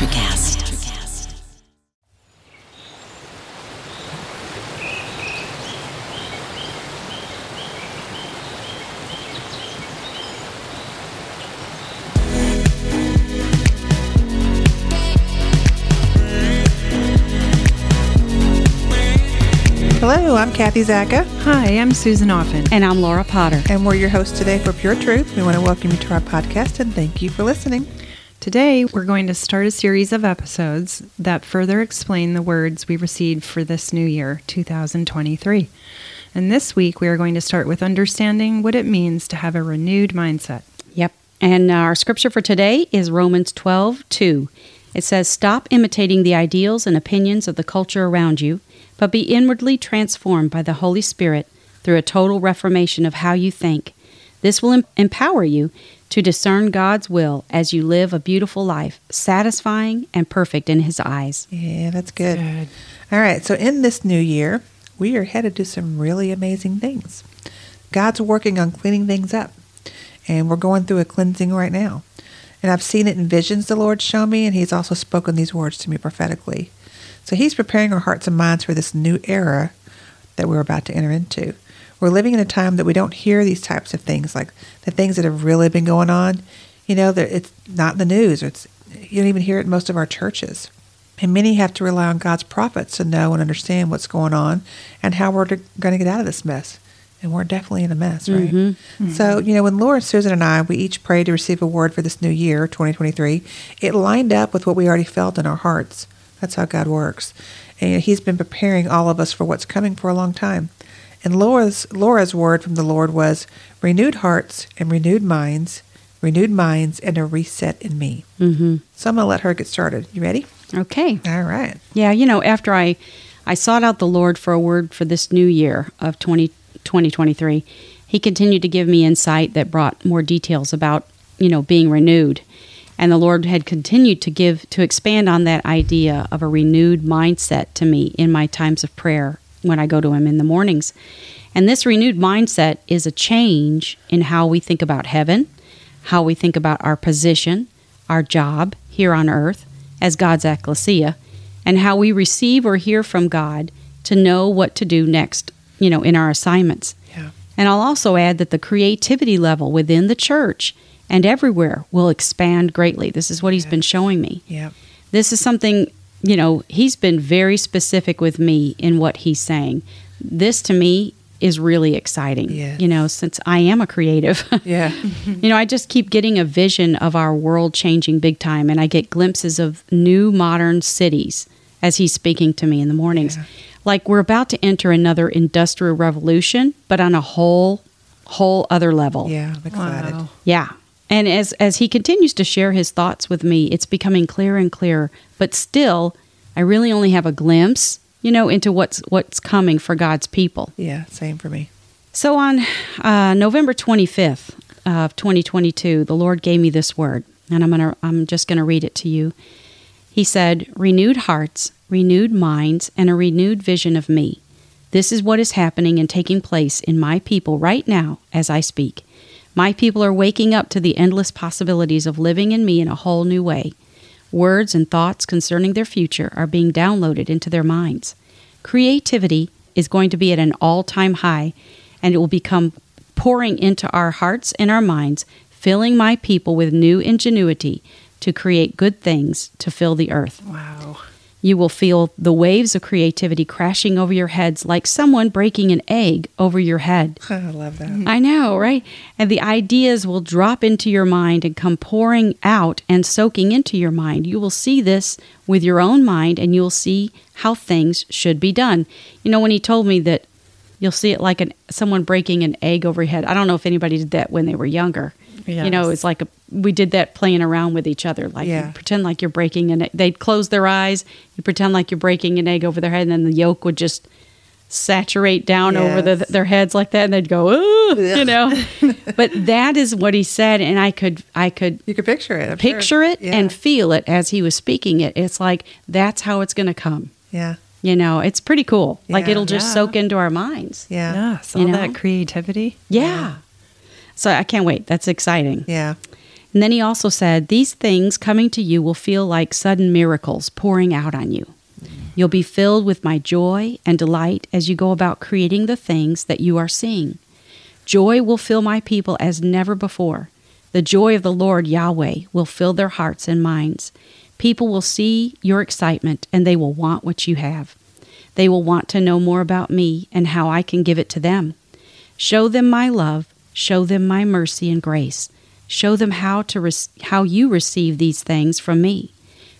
Electricast. Hello, I'm Kathy Zacca. Hi, I'm Susan Offen. And I'm Laura Potter. and we're your hosts today for Pure Truth. We want to welcome you to our podcast and thank you for listening. Today, we're going to start a series of episodes that further explain the words we received for this new year, 2023. And this week, we are going to start with understanding what it means to have a renewed mindset. Yep. And our scripture for today is Romans 12, 2. It says, Stop imitating the ideals and opinions of the culture around you, but be inwardly transformed by the Holy Spirit through a total reformation of how you think. This will em- empower you to discern God's will as you live a beautiful life, satisfying and perfect in His eyes. Yeah, that's good. All right, so in this new year, we are headed to some really amazing things. God's working on cleaning things up, and we're going through a cleansing right now. And I've seen it in visions the Lord shown me, and He's also spoken these words to me prophetically. So He's preparing our hearts and minds for this new era that we're about to enter into. We're living in a time that we don't hear these types of things, like the things that have really been going on. You know, that it's not in the news, or it's you don't even hear it in most of our churches. And many have to rely on God's prophets to know and understand what's going on and how we're going to get out of this mess. And we're definitely in a mess, right? Mm-hmm. Mm-hmm. So, you know, when Laura, Susan, and I, we each prayed to receive a word for this new year, 2023, it lined up with what we already felt in our hearts. That's how God works. And He's been preparing all of us for what's coming for a long time. And Laura's, Laura's word from the Lord was renewed hearts and renewed minds, renewed minds, and a reset in me. Mm-hmm. So I'm going to let her get started. You ready? Okay. All right. Yeah, you know, after I I sought out the Lord for a word for this new year of 20, 2023, he continued to give me insight that brought more details about, you know, being renewed. And the Lord had continued to give to expand on that idea of a renewed mindset to me in my times of prayer when I go to him in the mornings. And this renewed mindset is a change in how we think about heaven, how we think about our position, our job here on earth as God's Ekklesia, and how we receive or hear from God to know what to do next, you know, in our assignments. Yeah. And I'll also add that the creativity level within the church and everywhere will expand greatly. This is what he's been showing me. Yeah. This is something, you know, he's been very specific with me in what he's saying. This to me is really exciting. Yes. You know, since I am a creative. Yeah. you know, I just keep getting a vision of our world changing big time, and I get glimpses of new modern cities as he's speaking to me in the mornings. Like we're about to enter another industrial revolution, but on a whole, whole other level. Yeah. I'm excited. Wow. Yeah. And as as he continues to share his thoughts with me, it's becoming clearer and clearer. But still, I really only have a glimpse, you know, into what's what's coming for God's people. Yeah. Same for me. So on uh, November 25th of 2022, the Lord gave me this word, and I'm gonna I'm just gonna read it to you. He said, "Renewed hearts, renewed minds, and a renewed vision of me. This is what is happening and taking place in my people right now as I speak. My people are waking up to the endless possibilities of living in me in a whole new way. Words and thoughts concerning their future are being downloaded into their minds. Creativity is going to be at an all time high, and it will become pouring into our hearts and our minds, filling my people with new ingenuity to create good things to fill the earth. Wow. You will feel the waves of creativity crashing over your heads like someone breaking an egg over your head. I love that. I know, right? And the ideas will drop into your mind and come pouring out and soaking into your mind. You will see this with your own mind and you'll see how things should be done. You know, when he told me that you'll see it like an someone breaking an egg over your head. I don't know if anybody did that when they were younger. You know, Yes. it's like a we did that playing around with each other. Like Yeah. pretend like you're breaking an egg. They'd close their eyes, you pretend like you're breaking an egg over their head, and then the yolk would just saturate down over the, their heads like that, and they'd go, Ooh, you know. but that is what he said, and I could I could You could picture it. I'm sure. picture it Yeah. and feel it as he was speaking it. It's like that's how it's going to come. yeah. You know, it's pretty cool. Like it'll just Yeah. soak into our minds. Yeah. Yes, You all know? that creativity. Yeah. So I can't wait. That's exciting. Yeah. And then he also said, These things coming to you will feel like sudden miracles pouring out on you. You'll be filled with my joy and delight as you go about creating the things that you are seeing. Joy will fill my people as never before. The joy of the Lord Yahweh will fill their hearts and minds. People will see your excitement and they will want what you have. They will want to know more about me and how I can give it to them. Show them my love, show them my mercy and grace. Show them how to re- how you receive these things from me.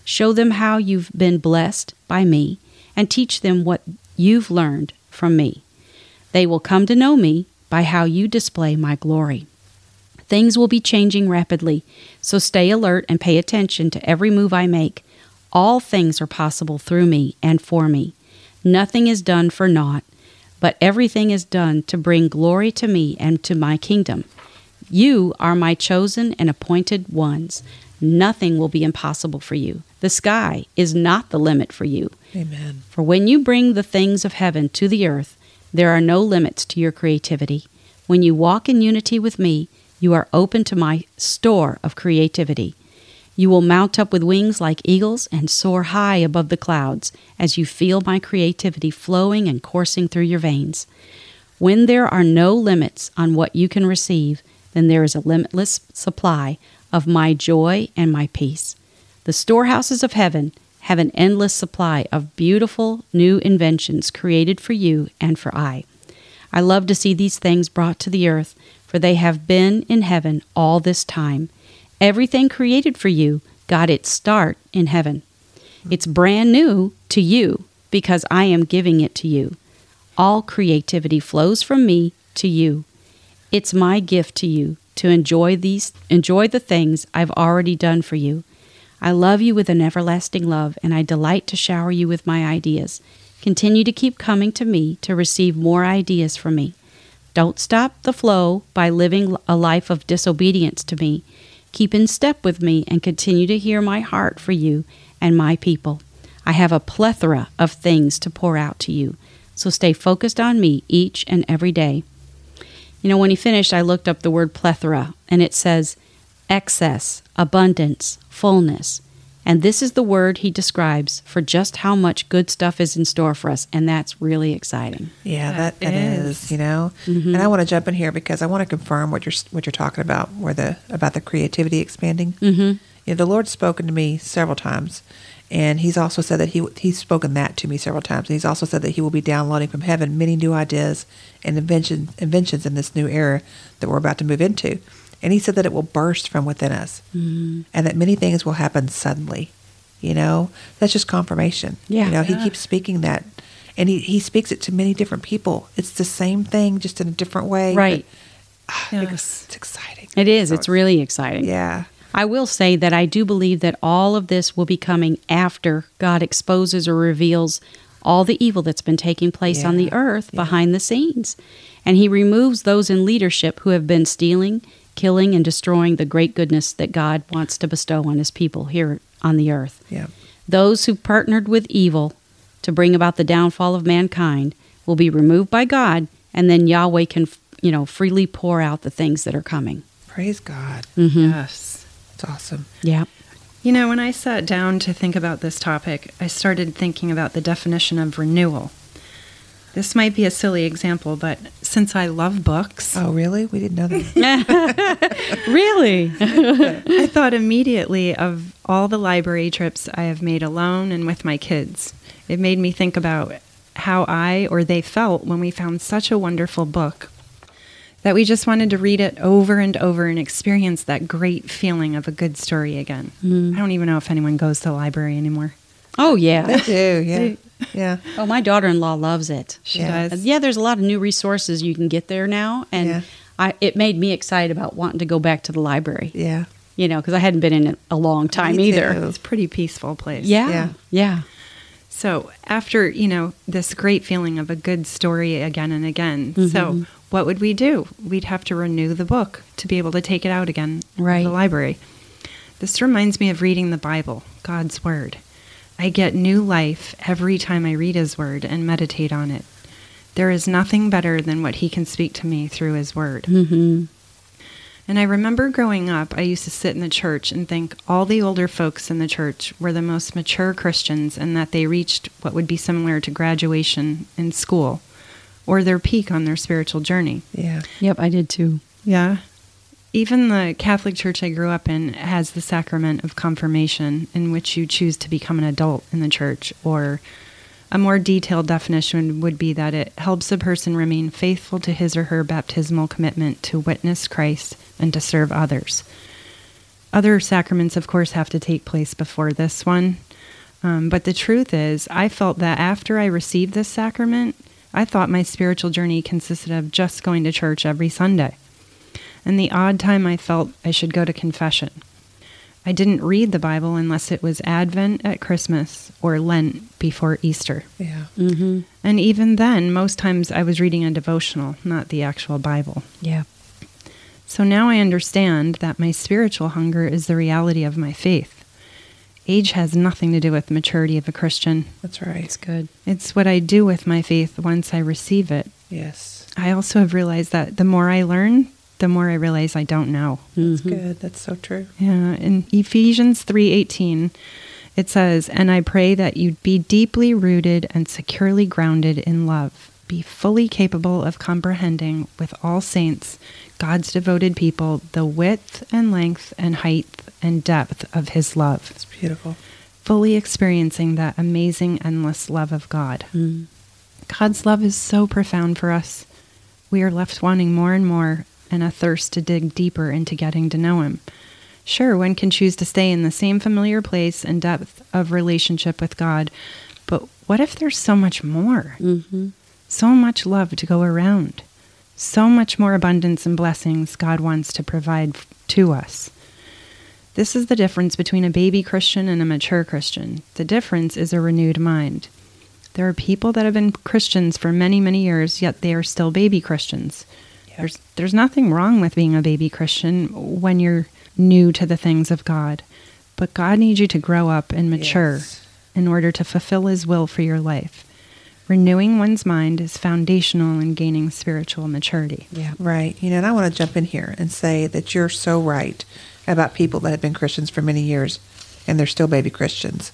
Show them how you've been blessed by me and teach them what you've learned from me. They will come to know me by how you display my glory. Things will be changing rapidly, so stay alert and pay attention to every move I make. All things are possible through me and for me. Nothing is done for naught, but everything is done to bring glory to me and to my kingdom. You are my chosen and appointed ones. Nothing will be impossible for you. The sky is not the limit for you. Amen. For when you bring the things of heaven to the earth, there are no limits to your creativity. When you walk in unity with me, you are open to my store of creativity. You will mount up with wings like eagles and soar high above the clouds as you feel my creativity flowing and coursing through your veins. When there are no limits on what you can receive, then there is a limitless supply of my joy and my peace. The storehouses of heaven have an endless supply of beautiful new inventions created for you and for I. I love to see these things brought to the earth, for they have been in heaven all this time. Everything created for you got its start in heaven. It's brand new to you because I am giving it to you. All creativity flows from me to you. It's my gift to you to enjoy these enjoy the things I've already done for you. I love you with an everlasting love and I delight to shower you with my ideas. Continue to keep coming to me to receive more ideas from me. Don't stop the flow by living a life of disobedience to me. Keep in step with me and continue to hear my heart for you and my people. I have a plethora of things to pour out to you, so stay focused on me each and every day. You know, when he finished, I looked up the word plethora, and it says excess, abundance, fullness. And this is the word he describes for just how much good stuff is in store for us, and that's really exciting. Yeah, That that, that is. is. you know. And I want to jump in here because I want to confirm what you're what you're talking about, where the about the creativity expanding. Mm-hmm. You know, the Lord's spoken to me several times, and He's also said that He He's spoken that to me several times. And he's also said that He will be downloading from heaven many new ideas and invention, inventions in this new era that we're about to move into. And He said that it will burst from within us, Mm-hmm. and that many things will happen suddenly. You know, that's just confirmation. Yeah. you know, He Yeah. keeps speaking that, and He He speaks it to many different people. It's the same thing, just in a different way. but, Right. ah, Yes. it's exciting. It is. So It's really exciting. Yeah. I will say that I do believe that all of this will be coming after God exposes or reveals all the evil that's been taking place on the earth yeah. behind the scenes. And He removes those in leadership who have been stealing, killing, and destroying the great goodness that God wants to bestow on His people here on the earth. Yeah. Those who partnered with evil to bring about the downfall of mankind will be removed by God, and then Yahweh can, you know, freely pour out the things that are coming. Praise God. Mm-hmm. Yes. It's awesome. Yeah. You know, when I sat down to think about this topic, I started thinking about the definition of renewal. This might be a silly example, but since I love books, Oh, really? We didn't know that. Really? I thought immediately of all the library trips I have made alone and with my kids. It made me think about how I or they felt when we found such a wonderful book that we just wanted to read it over and over and experience that great feeling of a good story again. Mm. I don't even know if anyone goes to the library anymore. Oh yeah, they yeah. do. Yeah. Yeah. Oh, my daughter-in-law loves it. She Yeah. does. Yeah, there's a lot of new resources you can get there now, and Yeah. I it made me excited about wanting to go back to the library. Yeah. You know, because I hadn't been in it a long time Me either. too. It's a pretty peaceful place. Yeah, Yeah. yeah, So after, you know, this great feeling of a good story again and again, Mm-hmm. so what would we do? We'd have to renew the book to be able to take it out again Right. the library. This reminds me of reading the Bible, God's Word. I get new life every time I read His Word and meditate on it. There is nothing better than what He can speak to me through His Word. hmm And I remember growing up, I used to sit in the church and think all the older folks in the church were the most mature Christians and that they reached what would be similar to graduation in school or their peak on their spiritual journey. Yeah. Yep, I did too. Yeah. Even the Catholic church I grew up in has the sacrament of confirmation, in which you choose to become an adult in the church. Or a more detailed definition would be that it helps a person remain faithful to his or her baptismal commitment to witness Christ and to serve others. Other sacraments, of course, have to take place before this one. Um, but the truth is, I felt that after I received this sacrament, I thought my spiritual journey consisted of just going to church every Sunday and the odd time I felt I should go to confession. I didn't read the Bible unless it was Advent at Christmas or Lent before Easter. Yeah. Mm-hmm. And even then, most times I was reading a devotional, not the actual Bible. Yeah. So now I understand that my spiritual hunger is the reality of my faith. Age has nothing to do with the maturity of a Christian. That's right. It's good. It's what I do with my faith once I receive it. Yes. I also have realized that the more I learn, the more I realize I don't know. That's Mhm. good. That's so true. Yeah, in Ephesians 3:18 it says, "And I pray that you be deeply rooted and securely grounded in love, be fully capable of comprehending with all saints, God's devoted people, the width and length and height and depth of his love, It's beautiful. fully experiencing that amazing endless love of God." Mm. God's love is so profound for us. We are left wanting more and more and a thirst to dig deeper into getting to know Him. Sure, one can choose to stay in the same familiar place and depth of relationship with God, but what if there's so much more? Mm-hmm. So much love to go around. So much more abundance and blessings God wants to provide to us. This is the difference between a baby Christian and a mature Christian. The difference is a renewed mind. There are people that have been Christians for many, many years, yet they are still baby Christians. There's there's nothing wrong with being a baby Christian when you're new to the things of God. But God needs you to grow up and mature Yes. in order to fulfill his will for your life. Renewing one's mind is foundational in gaining spiritual maturity. Yeah. Right. You know, and I want to jump in here and say that you're so right about people that have been Christians for many years and they're still baby Christians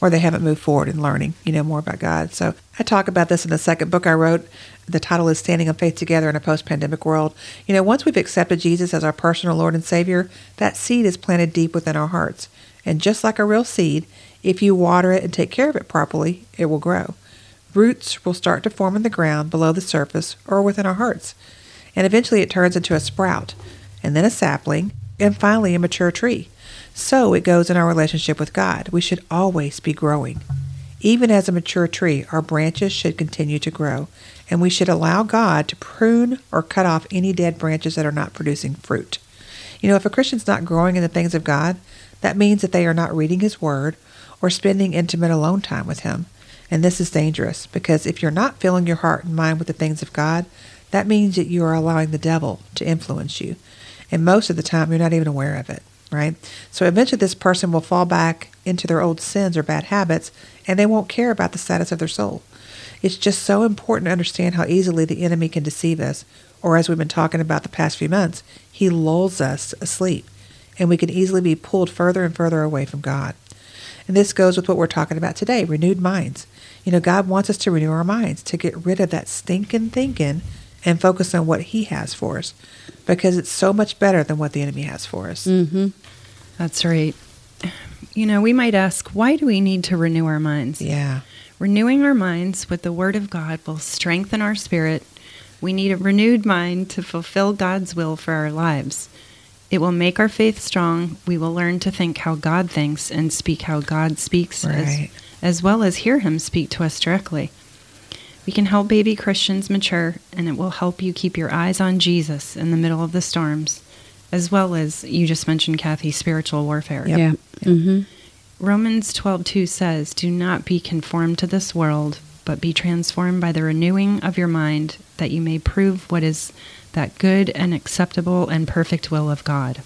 or they haven't moved forward in learning, you know, more about God. So I talk about this in the second book I wrote. The title is Standing on Faith Together in a Post Pandemic World. You know, once we've accepted Jesus as our personal Lord and Savior, that seed is planted deep within our hearts. And just like a real seed, if you water it and take care of it properly, it will grow. Roots will start to form in the ground below the surface or within our hearts. And eventually it turns into a sprout, and then a sapling, and finally a mature tree. So it goes in our relationship with God. We should always be growing. Even as a mature tree, our branches should continue to grow, and we should allow God to prune or cut off any dead branches that are not producing fruit. You know, if a Christian's not growing in the things of God, that means that they are not reading His Word or spending intimate alone time with Him. And this is dangerous because if you're not filling your heart and mind with the things of God, that means that you are allowing the devil to influence you. And most of the time, you're not even aware of it, right? So eventually, this person will fall back into their old sins or bad habits, and they won't care about the status of their soul. It's just so important to understand how easily the enemy can deceive us, or as we've been talking about the past few months, he lulls us asleep, and we can easily be pulled further and further away from God. And this goes with what we're talking about today renewed minds. You know, God wants us to renew our minds, to get rid of that stinking thinking and focus on what He has for us because it's so much better than what the enemy has for us. Mm-hmm. That's right. You know, we might ask, why do we need to renew our minds? Yeah. Renewing our minds with the Word of God will strengthen our spirit. We need a renewed mind to fulfill God's will for our lives. It will make our faith strong. We will learn to think how God thinks and speak how God speaks, Right. as, as well as hear Him speak to us directly. We can help baby Christians mature, and it will help you keep your eyes on Jesus in the middle of the storms, as well as you just mentioned, Kathy, spiritual warfare. Yep. Yeah. Mm-hmm. Romans 12:2 says, "Do not be conformed to this world, but be transformed by the renewing of your mind, that you may prove what is that good and acceptable and perfect will of God."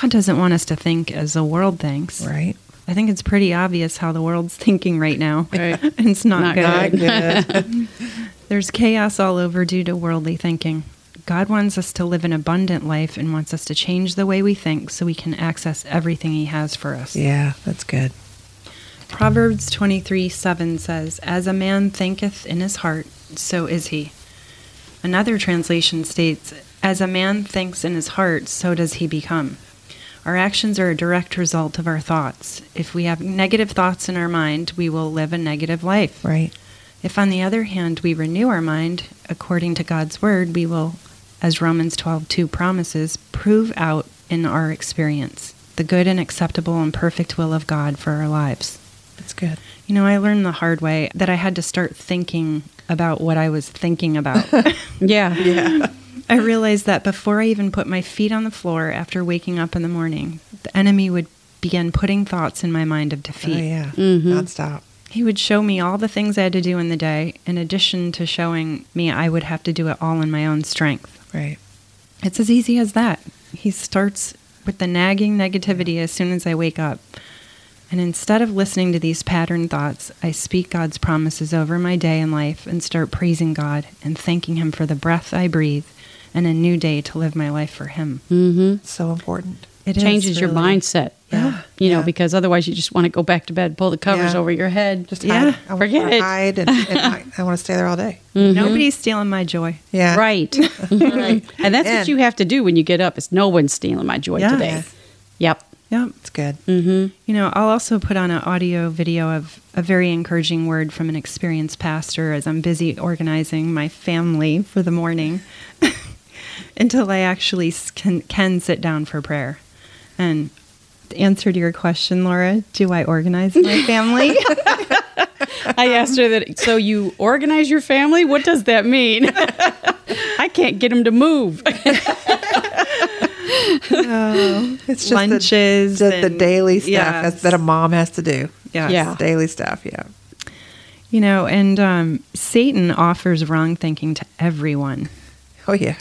God doesn't want us to think as the world thinks. Right. I think it's pretty obvious how the world's thinking right now. Right. it's not, Not good. Not good. There's chaos all over due to worldly thinking. God wants us to live an abundant life and wants us to change the way we think so we can access everything He has for us. Yeah, that's good. Proverbs 23 7 says, As a man thinketh in his heart, so is he. Another translation states, As a man thinks in his heart, so does he become. Our actions are a direct result of our thoughts. If we have negative thoughts in our mind, we will live a negative life. Right. If, on the other hand, we renew our mind according to God's word, we will, as Romans 12:2 promises, prove out in our experience the good and acceptable and perfect will of God for our lives. That's good. You know, I learned the hard way that I had to start thinking about what I was thinking about. Yeah. Yeah. I realized that before I even put my feet on the floor after waking up in the morning, the enemy would begin putting thoughts in my mind of defeat. Oh, defeat. yeah. Mhm. Nonstop. He would show me all the things I had to do in the day, in addition to showing me I would have to do it all in my own strength. Right. It's as easy as that. He starts with the nagging negativity as soon as I wake up. And instead of listening to these pattern thoughts, I speak God's promises over my day and life and start praising God and thanking Him for the breath I breathe and a new day to live my life for Him. Mm-hmm. So important. It Changes your mindset. Yeah. You know, because otherwise you just want to go back to bed, pull the covers Yeah. over your head. Just Yeah, hide. I forget to it. hide and, and I, I want to stay there all day. Mhm. Nobody's stealing my joy. Yeah. Right. Right. and that's And- what you have to do when you get up. Is no one's stealing my joy Yeah. today. Yep. Yep. It's good. Mm-hmm. You know, I'll also put on an audio video of a very encouraging word from an experienced pastor as I'm busy organizing my family for the morning until I actually can, can sit down for prayer. And the answer to your question, Laura, do I organize my family? I asked her that. So you organize your family? What does that mean? I can't get them to move. oh, It's just lunches, the, the, the daily stuff yes. that a mom has to do. Yes. Yeah. Daily stuff. Yeah. You know, and um, Satan offers wrong thinking to everyone, Oh, yeah.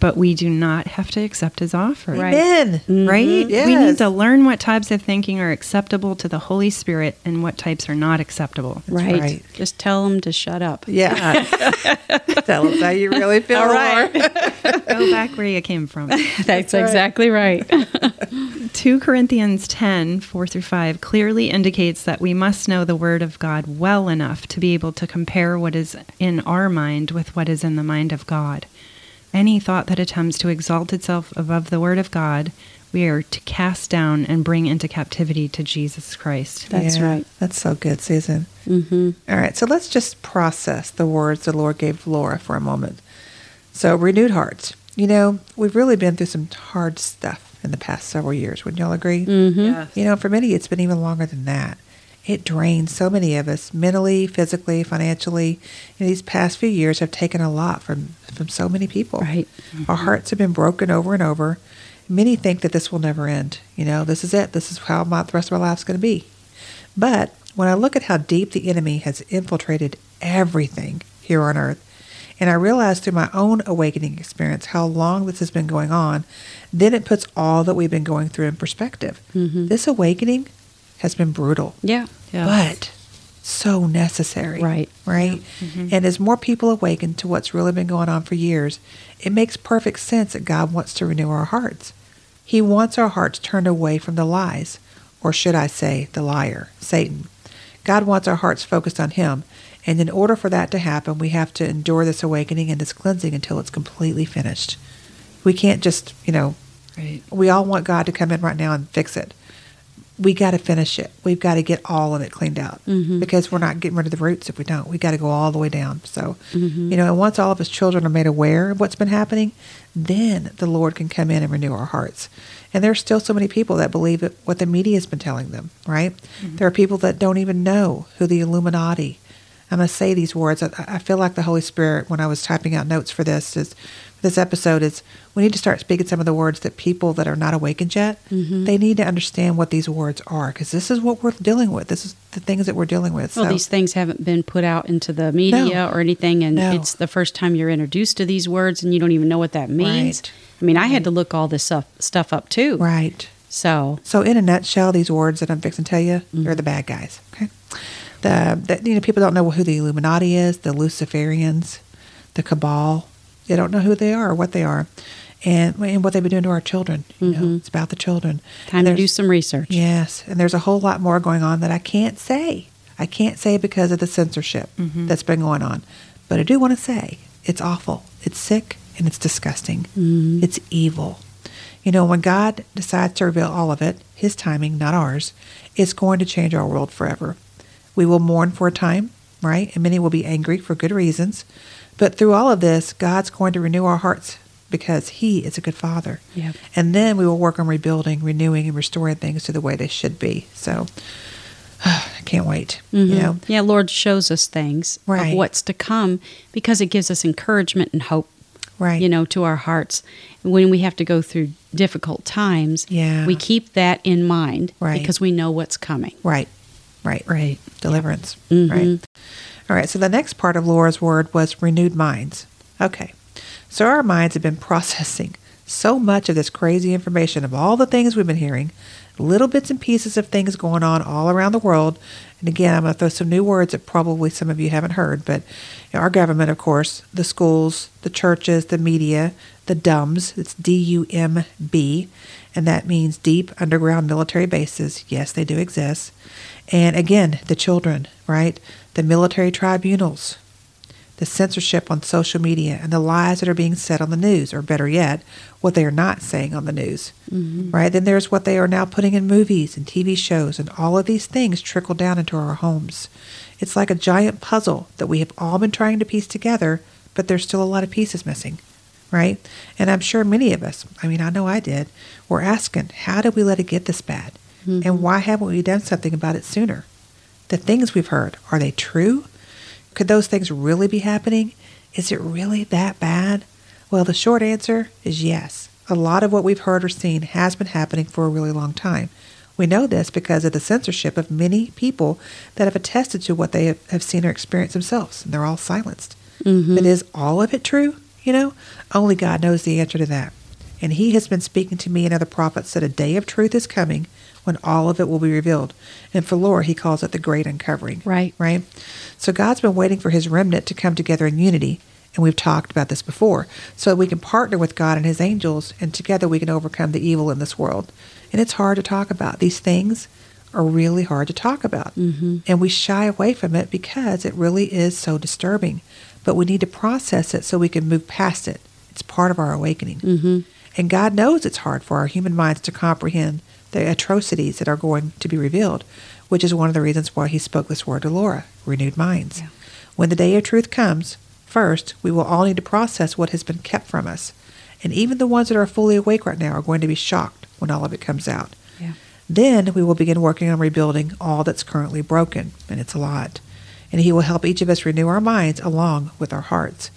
But we do not have to accept his offer. Right. Amen. right? We need to learn what types of thinking are acceptable to the Holy Spirit and what types are not acceptable. right. right. Just tell them to shut up. Yeah. Tell us how you really feel. All right. Go back where you came from. That's exactly right. 2 Corinthians 10, 4 through 5 clearly indicates that we must know the Word of God well enough to be able to compare what is in our mind with what is in the mind of God. Any thought that attempts to exalt itself above the Word of God, we are to cast down and bring into captivity to Jesus Christ. That's Yeah, right. That's so good, Susan. mm-hmm. All right, so let's just process the words the Lord gave Laura for a moment. So, renewed hearts. You know, we've really been through some hard stuff in the past several years. Wouldn't y'all agree? Mm-hmm. You know, for many, it's been even longer than that. It drains so many of us mentally, physically, financially. And these past few years have taken a lot from, from so many people. Right. Our hearts have been broken over and over. Many think that this will never end. You know, this is it. This is how my, the rest of my life's going to be. But when I look at how deep the enemy has infiltrated everything here on earth, and I realize through my own awakening experience how long this has been going on, then it puts all that we've been going through in perspective. Mhm. This awakening has been brutal, Yeah. But so necessary. Right. Right? Mm-hmm. And as more people awaken to what's really been going on for years, it makes perfect sense that God wants to renew our hearts. He wants our hearts turned away from the lies, or should I say, the liar, Satan. God wants our hearts focused on Him. And in order for that to happen, we have to endure this awakening and this cleansing until it's completely finished. We can't just, you know, Right. we all want God to come in right now and fix it. We got to finish it. We've got to get all of it cleaned out Mhm. because we're not getting rid of the roots if we don't. We got to go all the way down. So, Mhm. you know, and once all of His children are made aware of what's been happening, then the Lord can come in and renew our hearts. And there's still so many people that believe what the media has been telling them, right? There are people that don't even know who the Illuminati. I'm going to say these words. I, I feel like the Holy Spirit, when I was typing out notes for this, is this episode is we need to start speaking some of the words that people that are not awakened yet Mhm. they need to understand what these words are because this is what we're dealing with. This is the things that we're dealing with. Well, so, these things haven't been put out into the media No. or anything, and No. it's the first time you're introduced to these words, and you don't even know what that means. Right. I mean, I had to look all this stuff stuff up too. right. So, So, in a nutshell, these words that I'm fixing to tell you, Mm-hmm. they're the bad guys. Okay. The, the you know people don't know who the Illuminati is, the Luciferians, the Cabal, They don't know who they are or what they are, and and what they've been doing to our children. You know, it's about the children. Mm-hmm. Time to do some research. Yes, and there's a whole lot more going on that I can't say. I can't say because of the censorship Mm-hmm. that's been going on. But I do want to say it's awful. It's sick and it's disgusting. Mm-hmm. It's evil. You know, when God decides to reveal all of it, his timing, not ours, it's going to change our world forever. We will mourn for a time, right? And many will be angry for good reasons. But through all of this, God's going to renew our hearts because he is a good father. Yep. And then we will work on rebuilding, renewing, and restoring things to the way they should be. So I can't wait. You Mhm. know, Yeah, Lord shows us things Right. of what's to come because it gives us encouragement and hope, right? you know, to our hearts. When we have to go through difficult times, Yeah. we keep that in mind Right. because we know what's coming. right, right, Right. Deliverance, Mhm. right? All right. So the next part of Laura's word was renewed minds. Okay. So our minds have been processing so much of this crazy information of all the things we've been hearing, little bits and pieces of things going on all around the world. And again, I'm going to throw some new words that probably some of you haven't heard, but our government, of course, the schools, the churches, the media, the DUMBs, it's D U M B, and that means deep underground military bases. Yes, they do exist. And again, the children, right? The military tribunals, the censorship on social media and the lies that are being said on the news, or better yet, what they are not saying on the news. Mm-hmm. Right? Then there's what they are now putting in movies and TV shows, and all of these things trickle down into our homes. It's like a giant puzzle that we have all been trying to piece together, but there's still a lot of pieces missing. Right? And I'm sure many of us, I mean, I know I did, were asking, how did we let it get this bad? And mm-hmm. why haven't we done something about it sooner? The things we've heard, are they true? Could those things really be happening? Is it really that bad? Well, the short answer is yes. A lot of what we've heard or seen has been happening for a really long time. We know this because of the censorship of many people that have attested to what they have, seen or experienced themselves, and they're all silenced. Mm-hmm. But is all of it true? You know, only God knows the answer to that. And He has been speaking to me and other prophets that a day of truth is coming when all of it will be revealed. And for Laura, He calls it the great uncovering. Right. Right? So God's been waiting for His remnant to come together in unity. And we've talked about this before, so that we can partner with God and His angels, and together we can overcome the evil in this world. And it's hard to talk about. These things are really hard to talk about. Mm-hmm. And we shy away from it because it really is so disturbing. But we need to process it so we can move past it. It's part of our awakening. Mm-hmm. And God knows it's hard for our human minds to comprehend the atrocities that are going to be revealed, which is one of the reasons why He spoke this word to Laura renewed minds. Yeah. When the day of truth comes, first, we will all need to process what has been kept from us. And even the ones that are fully awake right now are going to be shocked when all of it comes out. Yeah. Then we will begin working on rebuilding all that's currently broken, and it's a lot. And He will help each of us renew our minds along with our hearts.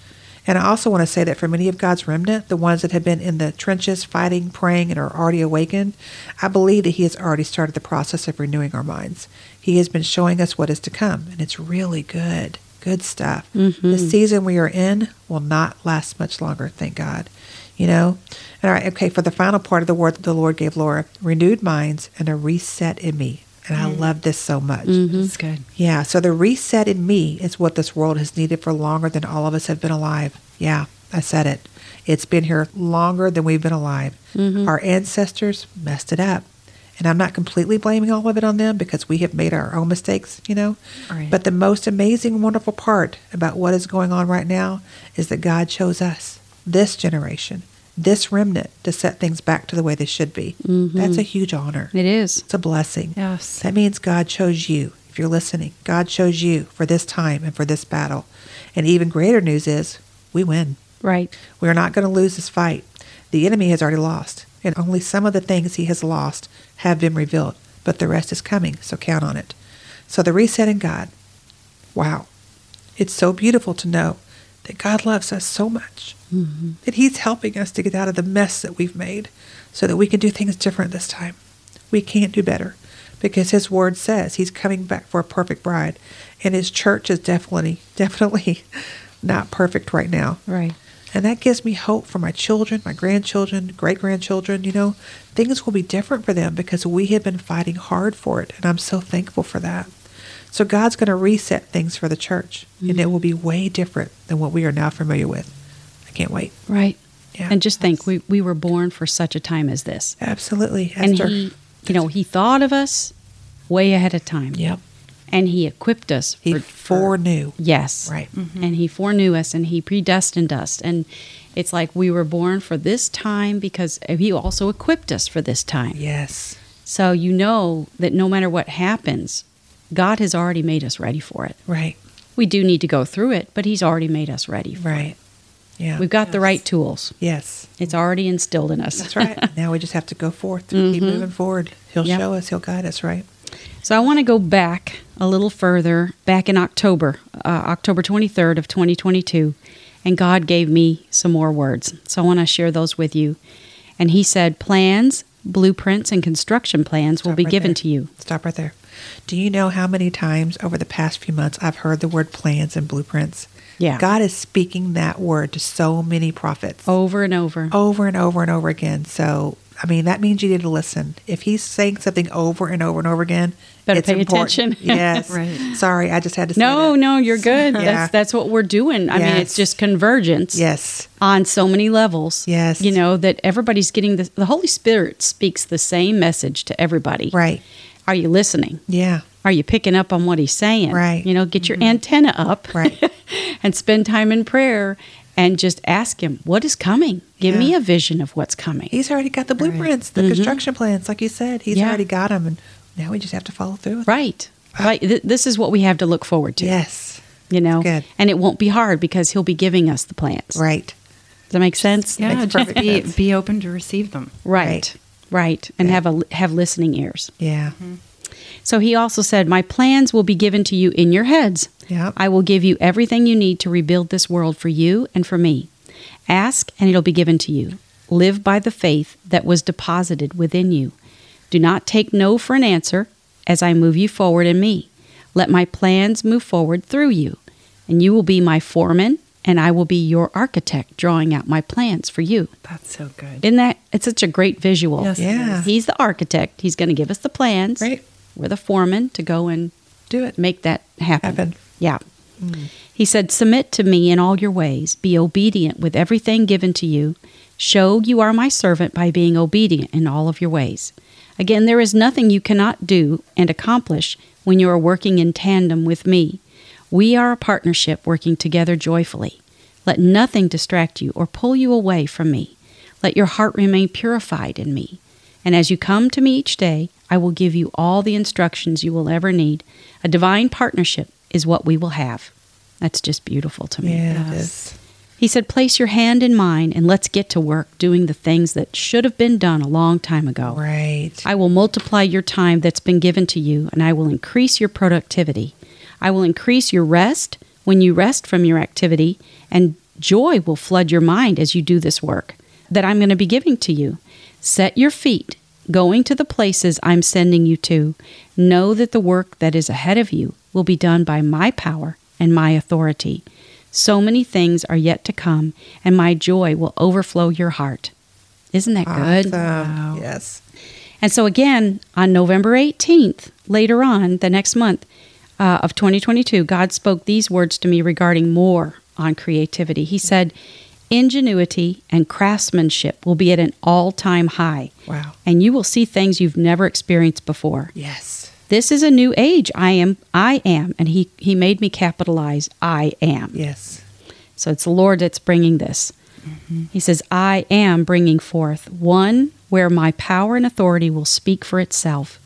And I also want to say that for many of God's remnant, the ones that have been in the trenches fighting, praying, and are already awakened, I believe that He has already started the process of renewing our minds. He has been showing us what is to come, and it's really good. Good stuff. The mm-hmm. season we are in will not last much longer, thank God. You know? All right, okay, for the final part of the word that the Lord gave Laura renewed minds and a reset in me. And I love this so much. Mm-hmm. That's good. Yeah, so the reset in me is what this world has needed for longer than all of us have been alive. Yeah, I said it. It's been here longer than we've been alive. Mm-hmm. Our ancestors messed it up. And I'm not completely blaming all of it on them because we have made our own mistakes, you know. Right. But the most amazing, wonderful part about what is going on right now is that God chose us, this generation, this remnant, to set things back to the way they should be. Mm-hmm. That's a huge honor. It is. It's a blessing. Yes. That means God chose you. If you're listening, God chose you for this time and for this battle. And even greater news is we win. Right. We are not going to lose this fight. The enemy has already lost, and only some of the things he has lost have been revealed, but the rest is coming, so count on it. So the reset in God. Wow. It's so beautiful to know that God loves us so much, mm-hmm. that he's helping us to get out of the mess that we've made so that we can do things different this time. We can't do better because his word says he's coming back for a perfect bride, and his church is definitely, definitely not perfect right now. Right. And that gives me hope for my children, my grandchildren, great grandchildren. You know, things will be different for them because we have been fighting hard for it. And I'm so thankful for that. So God's going to reset things for the church, and mm. it will be way different than what we are now familiar with. I can't wait. Right. Yeah. And just think, we, we were born for such a time as this. Absolutely. And Esther. he, you know, he thought of us way ahead of time. Yep. And he equipped us He for, foreknew. Yes. Right. Mm-hmm. And he foreknew us and he predestined us. And it's like we were born for this time because he also equipped us for this time. Yes. So you know that no matter what happens, God has already made us ready for it. Right. We do need to go through it, but he's already made us ready for Right. Yeah. We've got the right tools. Yes. It's already instilled in us. That's right. now we just have to go forth and keep moving forward. He'll Yep. show us. He'll guide us. Right. So I want to go back a little further, back in October, uh, October 23rd of 2022, and God gave me some more words. So I want to share those with you. And he said, plans, blueprints, and construction plans will be right given there. to you. Stop right there. Do you know how many times over the past few months I've heard the word plans and blueprints? Yeah. God is speaking that word to so many prophets Over and over. over and over and over again. So, I mean, that means you need to listen. If he's saying something over and over and over again, Better it's pay important. attention. yes. Right. Sorry, I just had to say no, that. no, you're good. Yeah. That's that's what we're doing. I mean, it's just convergence Yes. on so many levels. Yes. You know, that everybody's getting the the Holy Spirit speaks the same message to everybody. Right. Are you listening? Yeah. Are you picking up on what he's saying? Right. You know, get your antenna up. Right. and spend time in prayer and just ask him, what is coming? Give me a vision of what's coming. He's already got the blueprints, the construction plans, like you said. He's Mm-hmm. Yeah. already got them, and now we just have to follow through. with it. right. Right. Th- this is what we have to look forward to. Yes. You know, Good. and it won't be hard because he'll be giving us the plans. Right. Does that make sense? Yeah, just be, sense. be open to receive them. Right. Right. Right, and Yeah. have a have listening ears. Yeah. Mm-hmm. So he also said, My plans will be given to you in your heads. Yep. I will give you everything you need to rebuild this world for you and for me. Ask, and it'll be given to you. Live by the faith that was deposited within you. Do not take no for an answer as I move you forward in me. Let my plans move forward through you, and you will be my foreman, and I will be your architect drawing out my plans for you. That's so good. Isn't that it's such a great visual? Yes, Yeah. He's the architect. He's going to give us the plans. Right. We're the foreman to go and Do it. make that happen. Happen. Yeah. Hmm. He said, Submit to me in all your ways. Be obedient with everything given to you. Show you are my servant by being obedient in all of your ways. Again, there is nothing you cannot do and accomplish when you are working in tandem with me. We are a partnership working together joyfully. Let nothing distract you or pull you away from me. Let your heart remain purified in me. And as you come to me each day, I will give you all the instructions you will ever need. A divine partnership is what we will have. That's just beautiful to me. Yes. He said, Place your hand in mine and let's get to work doing the things that should have been done a long time ago. Right. I will multiply your time that's been given to you, and I will increase your productivity. I will increase your rest when you rest from your activity, and joy will flood your mind as you do this work that I'm going to be giving to you. Set your feet, going to the places I'm sending you to. Know that the work that is ahead of you will be done by my power and my authority. So many things are yet to come, and my joy will overflow your heart. Isn't that good? Awesome. Yes. And so, again, on November 18th, later on, the next month uh, of 2022, God spoke these words to me regarding more on creativity. He said, Ingenuity and craftsmanship will be at an all time high, Wow. and you will see things you've never experienced before. Yes. This is a new age. I am, I am, and he, he made me capitalize I am. Yes. So it's the Lord that's bringing this. He says, I am bringing forth one where my power and authority will speak for itself.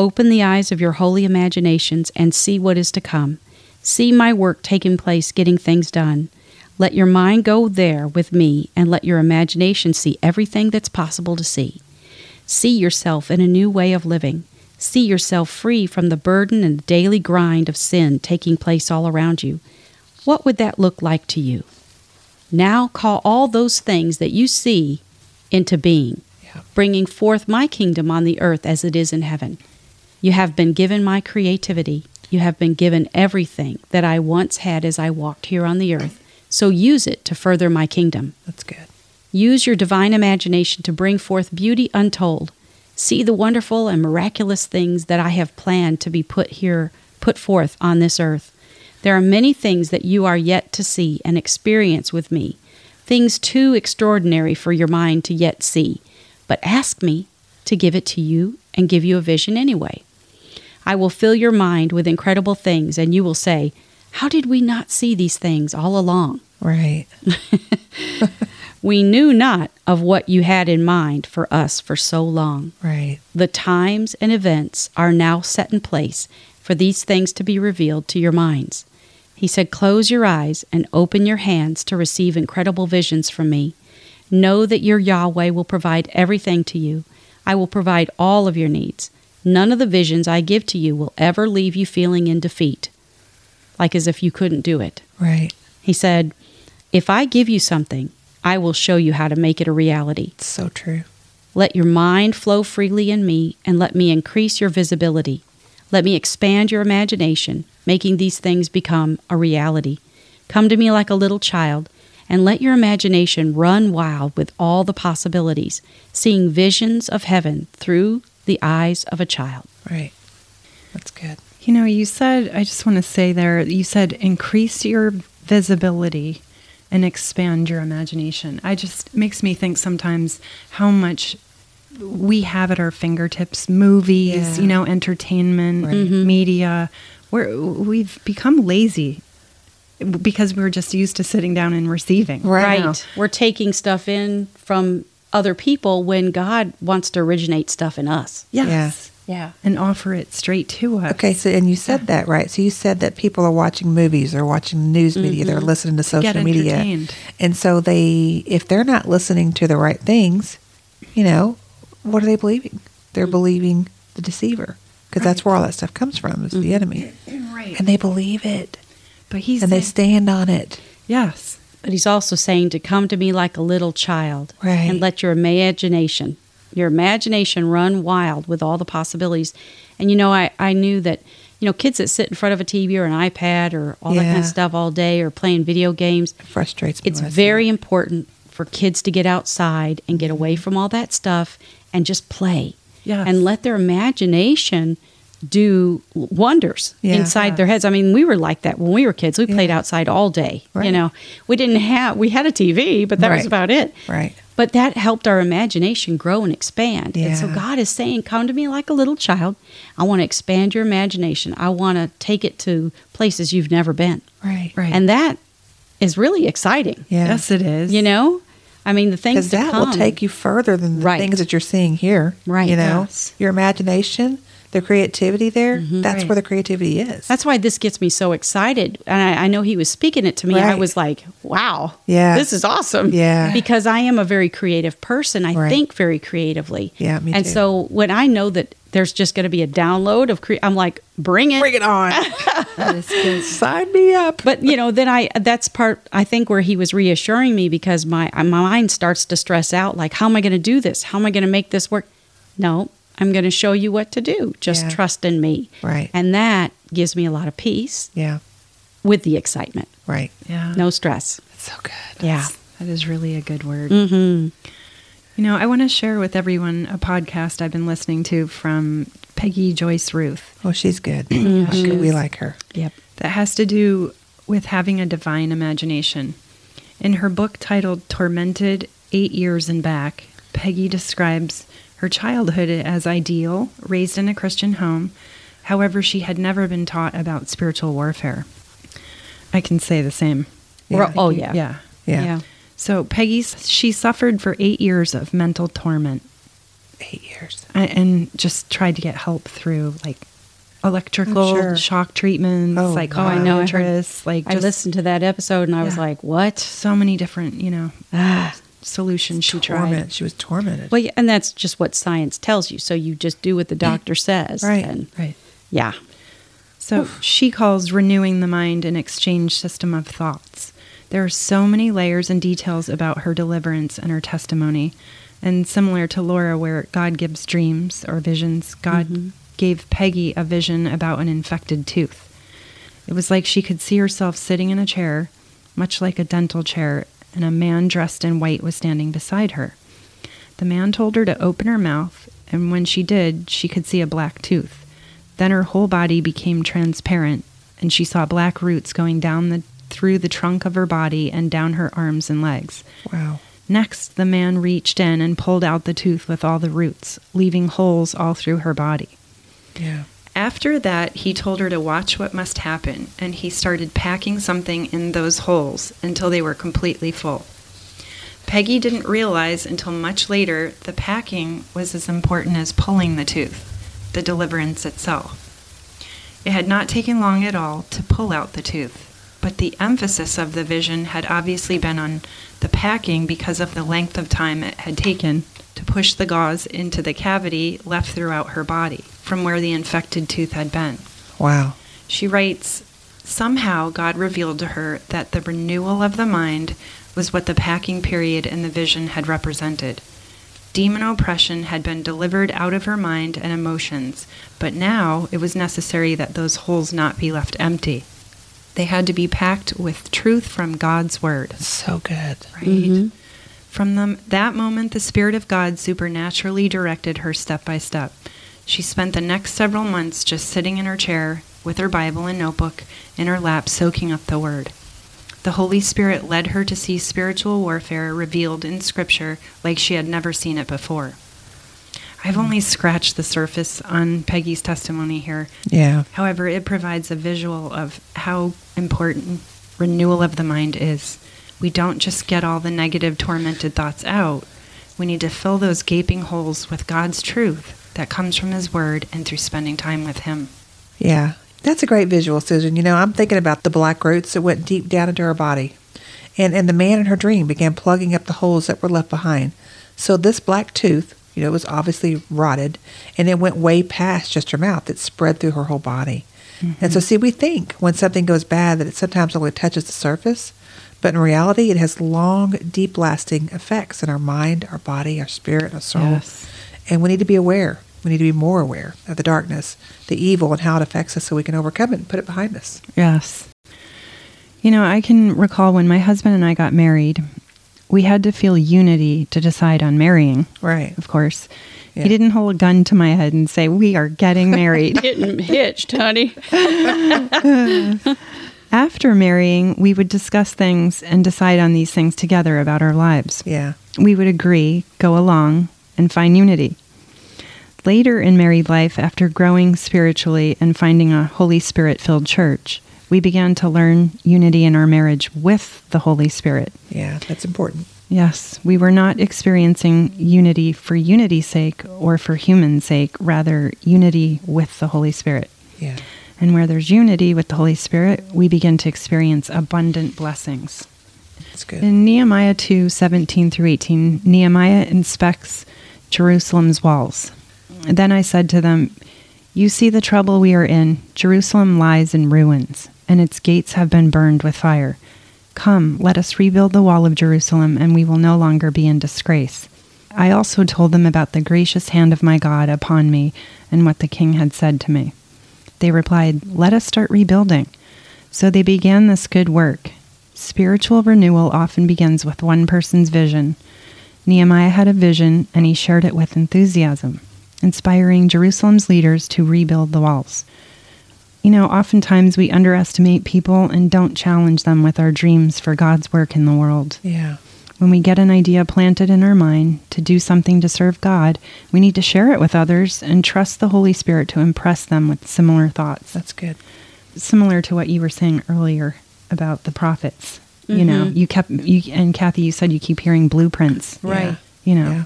Open the eyes of your holy imaginations and see what is to come. See my work taking place, getting things done. Let your mind go there with me and let your imagination see everything that's possible to see. See yourself in a new way of living. See yourself free from the burden and daily grind of sin taking place all around you. What would that look like to you? Now call all those things that you see into being, Yeah. bringing forth my kingdom on the earth as it is in heaven. You have been given my creativity. You have been given everything that I once had as I walked here on the earth. So use it to further my kingdom. That's good. Use your divine imagination to bring forth beauty untold. See the wonderful and miraculous things that I have planned to be put here, put forth on this earth. There are many things that you are yet to see and experience with me. things too extraordinary for your mind to yet see. But ask me to give it to you and give you a vision anyway. I will fill your mind with incredible things, and you will say, How did we not see these things all along? Right. We knew not of what you had in mind for us for so long. Right. The times and events are now set in place for these things to be revealed to your minds. He said, Close your eyes and open your hands to receive incredible visions from me. Know that your Yahweh will provide everything to you. I will provide all of your needs. None of the visions I give to you will ever leave you feeling in defeat, like as if you couldn't do it. Right. He said, If I give you something, I will show you how to make it a reality. It's so true. Let your mind flow freely in me, and let me increase your visibility. Let me expand your imagination, making these things become a reality. Come to me like a little child, and let your imagination run wild with all the possibilities, seeing visions of heaven through the eyes of a child. Right. That's good. You know, you said, I just want to say there, you said increase your visibility and expand your imagination. I just makes me think sometimes how much we have at our fingertips movies, Yeah. you know, entertainment, Right. Mhm. media. We're, we've become lazy because we're just used to sitting down and receiving. Right. now. We're taking stuff in from other people when God wants to originate stuff in us. Yes. Yeah. And offer it straight to us. Okay, so and you said that right. So you said that people are watching movies, they're watching news media, they're mm-hmm. listening to social Get media, and so they, if they're not listening to the right things, you know, what are they believing? They're mm-hmm. believing the deceiver because that's where all that stuff comes from is the mm-hmm. enemy, Right. and they believe it but he's and they stand on it. yes. But he's also saying to come to me like a little child Right. and let your imagination, your imagination run wild with all the possibilities. And you know, I, I knew that, you know, kids that sit in front of a TV or an iPad or all that kind of stuff all day or playing video games, It frustrates me. it's when I see very it. important for kids to get outside and get away mm-hmm. from all that stuff and just play. Yes. And let their imagination do wonders Yeah. inside their heads. I mean, we were like that when we were kids. We Yeah. played outside all day. You know, we didn't have we had a TV, but that was about it. right. But that helped our imagination grow and expand. And so God is saying, Come to me like a little child. I want to expand your imagination. I want to take it to places you've never been. Right. Right. And that is really exciting. Yeah. Yes, it is. You know? I mean, the things Because to that will take you further than the Right. things that you're seeing here. Right. You know, Yes. your imagination, the creativity there, mm-hmm. that's Right. where the creativity is. That's why this gets me so excited. And I, I know he was speaking it to me. I was like, wow, Yeah. this is awesome. Yeah. Because I am a very creative person. I Right. think very creatively. Yeah, me And too. so when I know that there's just going to be a download of, cre- I'm like, bring it. Bring it on. That is good. Sign me up. But you know, then I that's part I think where he was reassuring me because my my mind starts to stress out like how am I going to do this? How am I going to make this work? No, I'm going to show you what to do. Just Yeah. trust in me. Right. And that gives me a lot of peace Yeah. with the excitement. Right. Yeah. No stress. That's so good. Yeah. That is really a good word. Mhm. You know, I want to share with everyone a podcast I've been listening to from Peggy Joyce Ruth Oh, she's good. Yeah, she We like her. Yep. that has to do with having a divine imagination. In her book titled Tormented Eight Years and Back, Peggy describes her childhood as ideal, raised in a Christian home. However, she had never been taught about spiritual warfare. I can say the same. We're- oh yeah. Yeah. Yeah. Yeah. So Peggy, she suffered for eight years of mental torment Eight years. and just tried to get help through like electrical oh, sure. shock treatments, Oh, like wow. Oh, I know, I heard- psychiatrists, like I listened to that episode and I was like, "What?" so many different, you know, ah. Solutions she tried. She was tormented. Well, yeah, and that's just what science tells you. So you just do what the doctor says. Right. And Right. yeah. So she calls renewing the mind an exchange system of thoughts. There are so many layers and details about her deliverance and her testimony. And similar to Laura, where God gives dreams or visions, God mm-hmm. gave Peggy a vision about an infected tooth. It was like she could see herself sitting in a chair, much like a dental chair, and a man dressed in white was standing beside her. The man told her to open her mouth, and when she did, she could see a black tooth. Then her whole body became transparent, and she saw black roots going down the through the trunk of her body and down her arms and legs. Wow. Next, the man reached in and pulled out the tooth with all the roots, leaving holes all through her body. Yeah. After that, he told her to watch what must happen, and he started packing something in those holes until they were completely full. Peggy didn't realize until much later the packing was as important as pulling the tooth, the deliverance itself. It had not taken long at all to pull out the tooth, but the emphasis of the vision had obviously been on the packing because of the length of time it had taken to push the gauze into the cavity left throughout her body from where the infected tooth had been. Wow. She writes Somehow God revealed to her that the renewal of the mind was what the packing period in the vision had represented. Demon oppression had been delivered out of her mind and emotions, but now it was necessary that those holes not be left empty. They had to be packed with truth from God's word. So good. Right? Mm-hmm. From the, that moment, the Spirit of God supernaturally directed her step by step. She spent the next several months just sitting in her chair with her Bible and notebook in her lap, soaking up the Word. The Holy Spirit led her to see spiritual warfare revealed in Scripture like she had never seen it before. I've only scratched the surface on Peggy's testimony here. Yeah. However, it provides a visual of how important renewal of the mind is. We don't just get all the negative, tormented thoughts out. We need to fill those gaping holes with God's truth that comes from His Word and through spending time with Him. Yeah. That's a great visual, Susan. You know, I'm thinking about the black roots that went deep down into her body. And and the man in her dream began plugging up the holes that were left behind. So this black tooth, you know, was obviously rotted and it went way past just her mouth. It spread through her whole body. And so mm-hmm. see we think when something goes bad that it sometimes only touches the surface, but in reality it has long, deep lasting effects in our mind, our body, our spirit, our soul. Yes. And we need to be aware. We need to be more aware of the darkness, the evil, and how it affects us so we can overcome it and put it behind us. Yes. You know, I can recall when my husband and I got married, we had to feel unity to decide on marrying, Right. of course. Yeah. He didn't hold a gun to my head and say, We are getting married. Getting hitched, honey. After marrying, we would discuss things and decide on these things together about our lives. Yeah. We would agree, go along, and find unity. Later in married life, after growing spiritually and finding a Holy Spirit filled church, we began to learn unity in our marriage with the Holy Spirit. Yeah. That's important. Yes, we were not experiencing unity for unity's sake or for human sake, rather, unity with the Holy Spirit. Yeah. And where there's unity with the Holy Spirit, we begin to experience abundant blessings. That's good. In Nehemiah 2 17 through 18, Nehemiah inspects Jerusalem's walls. Then I said to them, You see the trouble we are in. Jerusalem lies in ruins, and its gates have been burned with fire. Come, let us rebuild the wall of Jerusalem, and we will no longer be in disgrace. I also told them about the gracious hand of my God upon me and what the king had said to me. They replied, Let us start rebuilding. So they began this good work. Spiritual renewal often begins with one person's vision. Nehemiah had a vision, and he shared it with enthusiasm, inspiring Jerusalem's leaders to rebuild the walls. You know, oftentimes we underestimate people and don't challenge them with our dreams for God's work in the world. Yeah. When we get an idea planted in our mind to do something to serve God, we need to share it with others and trust the Holy Spirit to impress them with similar thoughts. That's good. Similar to what you were saying earlier about the prophets. You mm-hmm. know, you kept you and Kathy, you said you keep hearing blueprints. Right. You know. Yeah.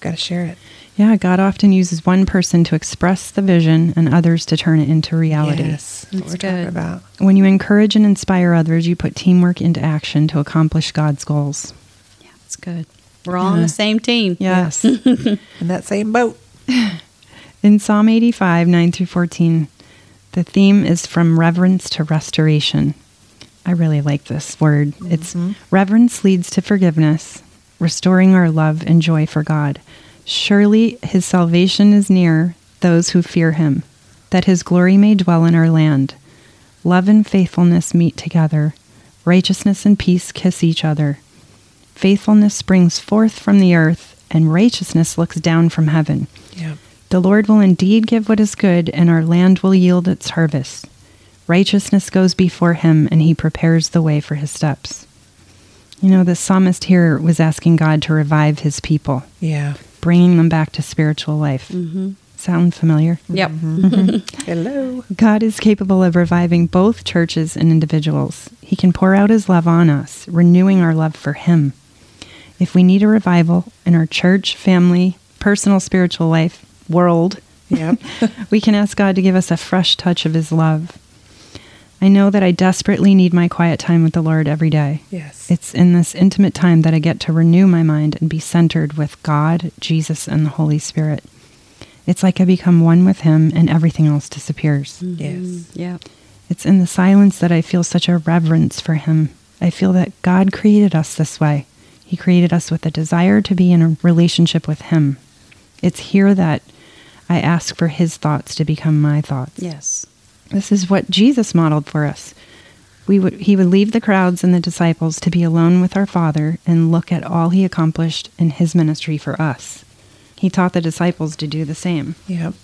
Got to share it. Yeah, God often uses one person to express the vision and others to turn it into reality. Yes. That's what we're talking good. about. When you encourage and inspire others, you put teamwork into action to accomplish God's goals. That's good. We're all on the same team. Yes. In that same boat. In Psalm 85, 9 through 14, the theme is from reverence to restoration. I really like this word. It's mm-hmm. reverence leads to forgiveness, restoring our love and joy for God. Surely his salvation is near those who fear him, that his glory may dwell in our land. Love and faithfulness meet together, righteousness and peace kiss each other. Faithfulness springs forth from the earth, and righteousness looks down from heaven. Yeah. The Lord will indeed give what is good, and our land will yield its harvest. Righteousness goes before him, and he prepares the way for his steps. You know, the psalmist here was asking God to revive his people, Yeah. bringing them back to spiritual life. Mm-hmm. Sound familiar? Yep. Hello. God is capable of reviving both churches and individuals. He can pour out his love on us, renewing our love for him. If we need a revival in our church, family, personal spiritual life, world, Yep. we can ask God to give us a fresh touch of his love. I know that I desperately need my quiet time with the Lord every day. yes. It's in this intimate time that I get to renew my mind and be centered with God, Jesus, and the Holy Spirit. It's like I become one with Him and everything else disappears. Mm-hmm. Yes. Yep. It's in the silence that I feel such a reverence for Him. I feel that God created us this way. He created us with a desire to be in a relationship with Him. It's here that I ask for His thoughts to become my thoughts. Yes. This is what Jesus modeled for us. We would, he would leave the crowds and the disciples to be alone with our Father and look at all he accomplished in his ministry for us. He taught the disciples to do the same. Yep.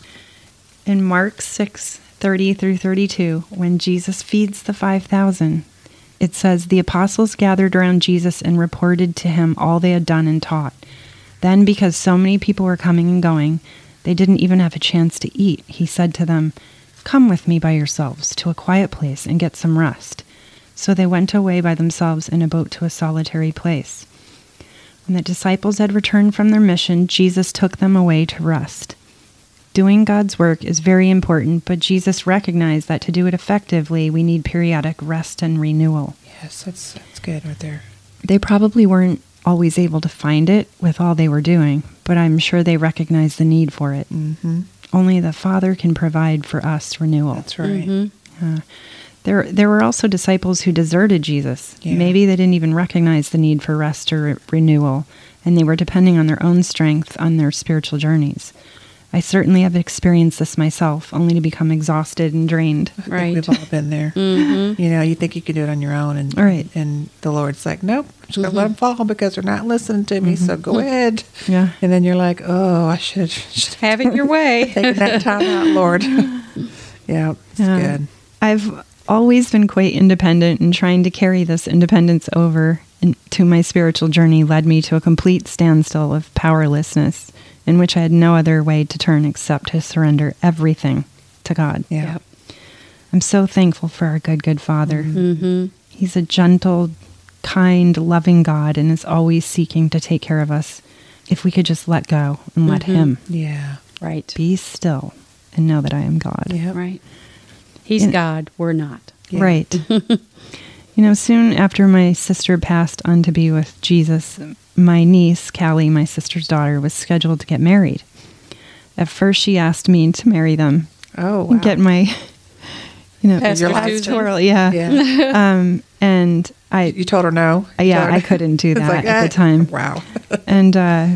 In Mark 6 30 through 32, when Jesus feeds the 5,000, it says, The apostles gathered around Jesus and reported to him all they had done and taught. Then, because so many people were coming and going, they didn't even have a chance to eat. He said to them, Come with me by yourselves to a quiet place and get some rest. So they went away by themselves in a boat to a solitary place. When the disciples had returned from their mission, Jesus took them away to rest. Doing God's work is very important, but Jesus recognized that to do it effectively, we need periodic rest and renewal. Yes. That's that's good right there. They probably weren't always able to find it with all they were doing, but I'm sure they recognized the need for it. Mm-hmm. Only the Father can provide for us renewal. That's right. Mhm. Uh, there, there were also disciples who deserted Jesus. Yeah. Maybe they didn't even recognize the need for rest or re- renewal, and they were depending on their own strength on their spiritual journeys. I certainly have experienced this myself, only to become exhausted and drained. Right. We've all been there. Mm-hmm. You know, you think you can do it on your own, and Right. and the Lord's like, nope, I'm just gonna let them fall because they're not listening to me. So go ahead. Yeah. And then you're like, oh, I should should have Have it your way. taken that time out, Lord. yeah, it's Yeah. good. I've always been quite independent, and trying to carry this independence over into my spiritual journey led me to a complete standstill of powerlessness, in which I had no other way to turn except to surrender everything to God. Yeah. Yep. I'm so thankful for our good, good Father. Mm-hmm. He's a gentle, kind, loving God and is always seeking to take care of us if we could just let go and let Mhm. Him Yeah. Right. be still and know that I am God. Yeah. Right. He's And- God. We're not. Yeah. Right. you know, soon after my sister passed on to be with Jesus, my niece, Callie, my sister's daughter, was scheduled to get married. At first, she asked me to marry them Oh, wow. and get my, you know, Pastor pastoral, yeah. yeah. Um, and I, You told her no. yeah, her- I couldn't do that like, at the ah, time. Wow. And uh,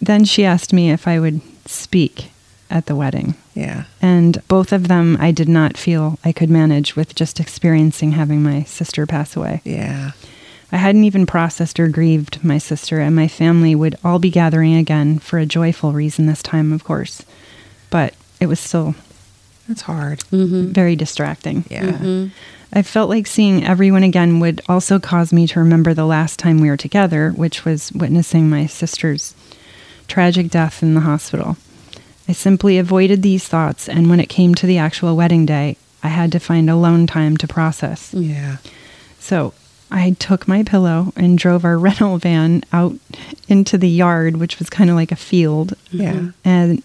then she asked me if I would speak at the wedding. yeah. And both of them, I did not feel I could manage with just experiencing having my sister pass away. Yeah. I hadn't even processed or grieved my sister, and my family would all be gathering again for a joyful reason this time, of course. But it was still It's hard. Mm-hmm. very distracting. Yeah. Mhm. I felt like seeing everyone again would also cause me to remember the last time we were together, which was witnessing my sister's tragic death in the hospital. I simply avoided these thoughts, and when it came to the actual wedding day, I had to find alone time to process. Yeah. So I took my pillow and drove our rental van out into the yard, which was kind of like a field. Yeah. And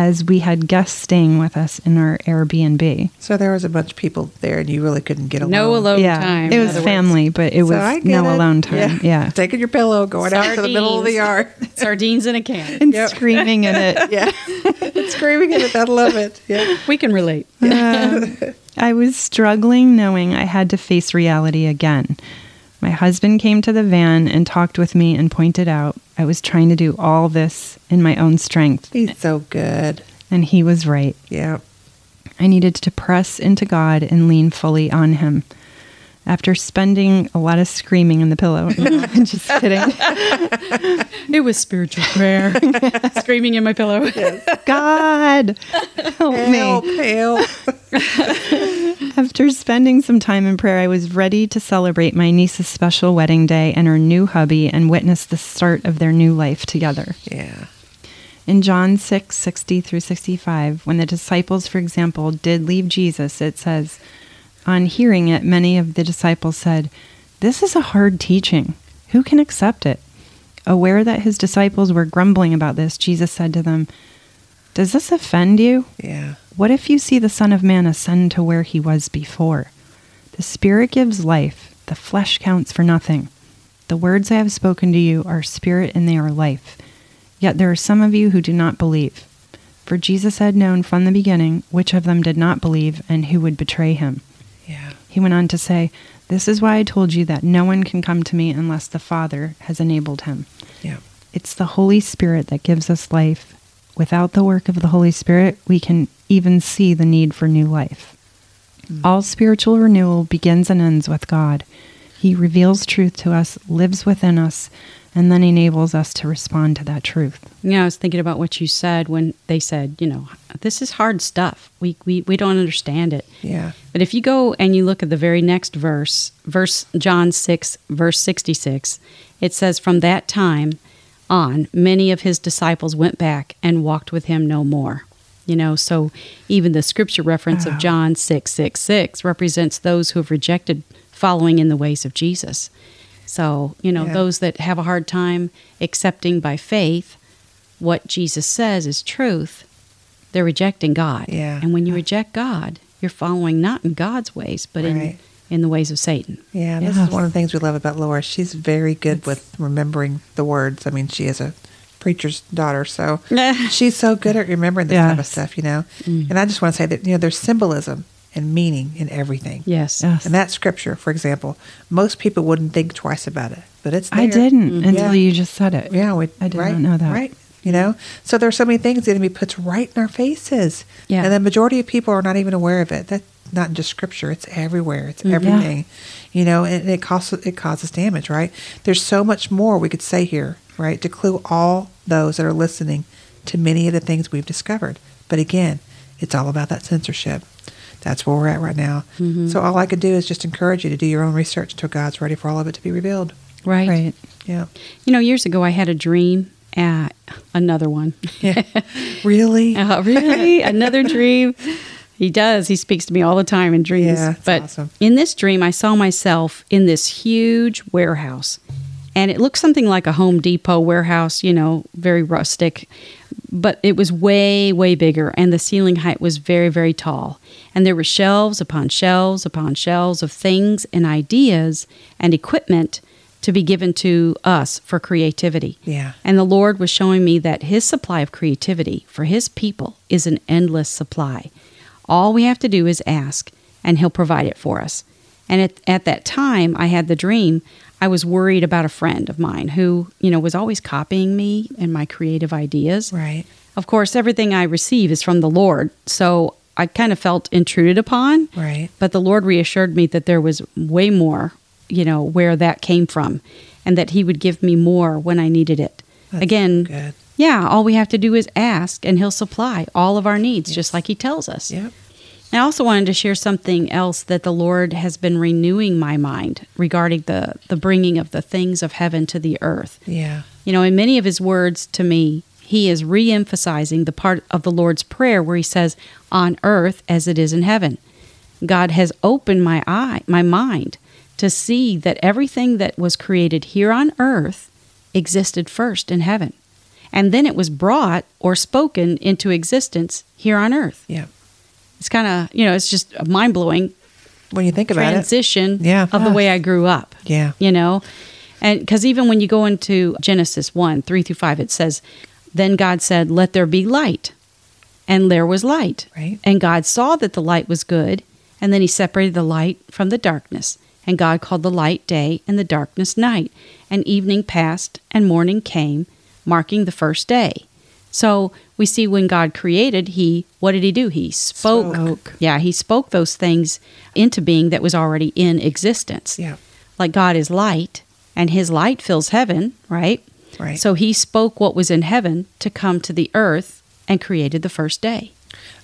as we had guests staying with us in our Airbnb. So there was a bunch of people there, and you really couldn't get alone. No alone yeah, time. it was other words. family, but it So was I no it. alone time. Yeah. yeah. Taking your pillow, going out to the middle of the yard. Sardines in a can. And Yep. screaming in it. yeah. Screaming in it. I love it. Yeah. We can relate. Um, I was struggling knowing I had to face reality again. My husband came to the van and talked with me and pointed out I was trying to do all this in my own strength, He's so good. and he was right. Yeah. I needed to press into God and lean fully on Him. After spending a lot of screaming in the pillow, just kidding. It was spiritual prayer. Screaming in my pillow. God, help Help, me. help. After After spending some time in prayer, I was ready to celebrate my niece's special wedding day and her new hubby and witness the start of their new life together. Yeah. In John 6, 60 through 65, when the disciples, for example, did leave Jesus, it says, On hearing it, many of the disciples said, This is a hard teaching. Who can accept it? Aware that his disciples were grumbling about this, Jesus said to them, Does this offend you? Yeah. What if you see the Son of Man ascend to where he was before? The Spirit gives life, the flesh counts for nothing. The words I have spoken to you are spirit and they are life. Yet there are some of you who do not believe. For Jesus had known from the beginning which of them did not believe and who would betray him. Yeah. He went on to say, This is why I told you that no one can come to me unless the Father has enabled him. Yeah. It's the Holy Spirit that gives us life. Without the work of the Holy Spirit, we can even see the need for new life. Hmm. All spiritual renewal begins and ends with God. He reveals truth to us, lives within us, and then enables us to respond to that truth. Yeah, I was thinking about what you said when they said, you know, this is hard stuff. We we, we don't understand it. Yeah. But if you go and you look at the very next verse, verse John 6, verse 66, it says, From that time on, many of his disciples went back and walked with him no more. You know, so even the scripture reference Wow. of John 6, 6, 6 represents those who have rejected following in the ways of Jesus. So, you know, Yeah. those that have a hard time accepting by faith what Jesus says is truth, they're rejecting God. Yeah. And when you reject God, you're following not in God's ways, but Right. in in the ways of Satan. Yeah, this Yes. is one of the things we love about Laura. She's very good with remembering the words. I mean, she is a preacher's daughter, so she's so good at remembering this type of stuff, you know. Mm. And I just want to say that you know there's symbolism and meaning in everything. Yes. Yes. And that scripture, for example, most people wouldn't think twice about it, but it's there. I didn't until Yeah. you just said it. Yeah, we, I did right, not know that. Right. You know, so there's so many things the enemy puts right in our faces. Yeah. And the majority of people are not even aware of it. That's not just scripture. It's everywhere. It's Mm, yeah. everything. You know, and it causes it causes damage, right? There's so much more we could say here, right? To clue all those that are listening to many of the things we've discovered. But again, it's all about that censorship. That's where we're at right now. Mm-hmm. So all I could do is just encourage you to do your own research until God's ready for all of it to be revealed. Right. Right. Yeah. You know, years ago I had a dream. at another one. Yeah. really? Uh, really? Another dream? He does. He speaks to me all the time in dreams. Yeah, but awesome. in this dream, I saw myself in this huge warehouse. And it looked something like a Home Depot warehouse, you know, very rustic. But it was way, way bigger. And the ceiling height was very, very tall. And there were shelves upon shelves upon shelves of things and ideas and equipment to be given to us for creativity. Yeah. And the Lord was showing me that His supply of creativity for His people is an endless supply. All we have to do is ask, and He'll provide it for us. And at, at that time, I had the dream. I was worried about a friend of mine who, you know, was always copying me and my creative ideas. Right. Of course, everything I receive is from the Lord, so I kind of felt intruded upon. Right. But the Lord reassured me that there was way more, you know, where that came from, and that He would give me more when I needed it. That's Again, good. yeah, all we have to do is ask, and He'll supply all of our needs, just like He tells us. Yep. I also wanted to share something else that the Lord has been renewing my mind regarding the, the bringing of the things of heaven to the earth. Yeah. You know, in many of his words to me, he is re emphasizing the part of the Lord's Prayer where he says, on earth as it is in heaven. God has opened my eye, my mind, to see that everything that was created here on earth existed first in heaven. And then it was brought or spoken into existence here on earth. Yep. It's kind of, you know, it's just a mind blowing When you think about it. transition Yeah. of the way I grew up Yeah. you know and because even when you go into genesis 1 3 through 5 it says then god said let there be light and there was light Right. and god saw that the light was good and then he separated the light from the darkness and god called the light day and the darkness night and evening passed and morning came marking the first day so we see when god created he what did he do he spoke, Spoke. yeah he spoke those things into being that was already in existence Yeah. like God is light and his light fills heaven, right? Right. So he spoke what was in heaven to come to the earth and created the first day.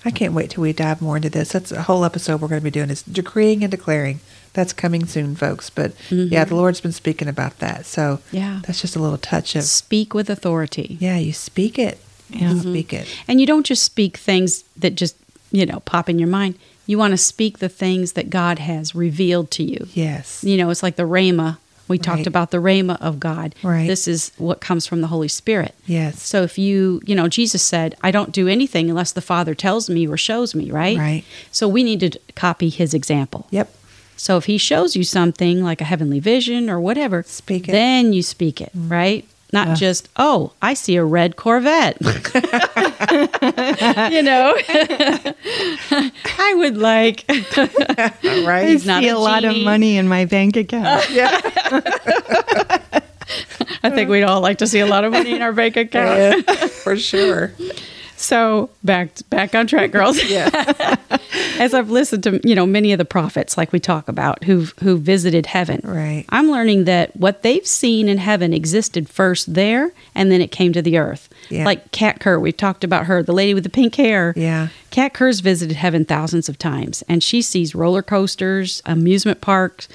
I can't wait till we dive more into this. That's a whole episode we're going to be doing is decreeing and declaring. That's coming soon, folks. But mm-hmm. yeah, the Lord's been speaking about that. So Yeah. that's just a little touch of Speak with authority. yeah. You speak it. Yeah. You mm-hmm. speak it. And you don't just speak things that just, you know, pop in your mind. You want to speak the things that God has revealed to you. Yes. You know, it's like the Rhema. We Right. talked about the Rhema of God. Right. This is what comes from the Holy Spirit. Yes. So if you, you know, Jesus said, I don't do anything unless the Father tells me or shows me, right? Right. So we need to copy his example. Yep. So if he shows you something like a heavenly vision or whatever, Speak it. then you speak it, mm-hmm. right? Not Yeah. just, oh, I see a red Corvette. you know, I would like, Right. I not see a a lot of money in my bank account. yeah I think we'd all like to see a lot of money in our bank account. Yeah, for sure. So back back on track, girls. Yeah. As I've listened to you know many of the prophets, like we talk about, who who visited heaven, Right. I'm learning that what they've seen in heaven existed first there, and then it came to the earth. Yeah. Like Kat Kerr, we've talked about her, the lady with the pink hair. Yeah. Kat Kerr's visited heaven thousands of times, and she sees roller coasters, amusement parks,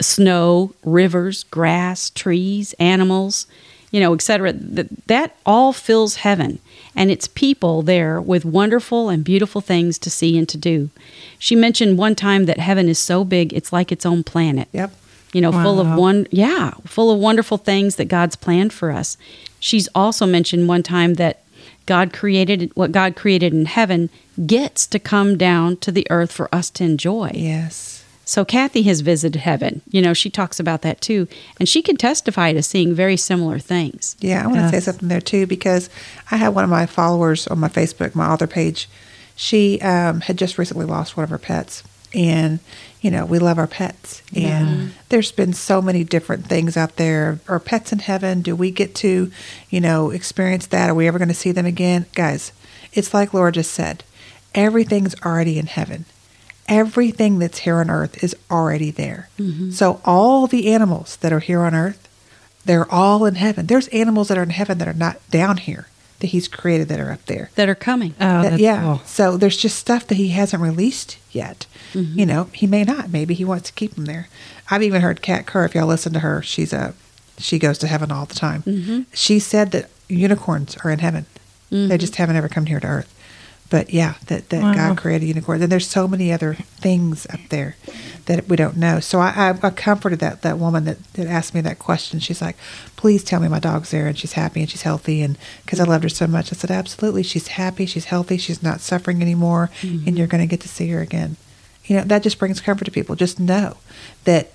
snow, rivers, grass, trees, animals, you know, etc. That that all fills heaven, and it's people there with wonderful and beautiful things to see and to do. She mentioned one time that heaven is so big it's like its own planet Yep. you know, full of one, yeah, full of wonderful things that God's planned for us. She's also mentioned one time that God created what God created in heaven gets to come down to the earth for us to enjoy. Yes. So Kathy has visited heaven. You know, she talks about that too, and she can testify to seeing very similar things. Yeah, I want to say something there too because I had one of my followers on my Facebook, my author page. She um, had just recently lost one of her pets, and you know we love our pets, and there's been so many different things out there. Are pets in heaven? Do we get to, you know, experience that? Are we ever going to see them again, guys? It's like Laura just said. Everything's already in heaven. Everything that's here on earth is already there. Mm-hmm. So all the animals that are here on earth they're all in heaven. There's animals that are in heaven that are not down here that he's created that are up there. That are coming. Oh, That- yeah. cool. So there's just stuff that he hasn't released yet. Mm-hmm. You know, he may not. Maybe he wants to keep them there. I've even heard Kat Kerr. If y'all listen to her, she's a she goes to heaven all the time. Mm-hmm. She said that unicorns are in heaven. They just haven't ever come here to earth. But yeah, that, that Wow. God created unicorns. And there's so many other things up there that we don't know. So I, I, I comforted that, that woman that, that asked me that question. She's like, please tell me my dog's there and she's happy and she's healthy. And because I loved her so much, I said, absolutely. She's happy. She's healthy. She's not suffering anymore. And mm-hmm. you're going to get to see her again. You know, that just brings comfort to people. Just know that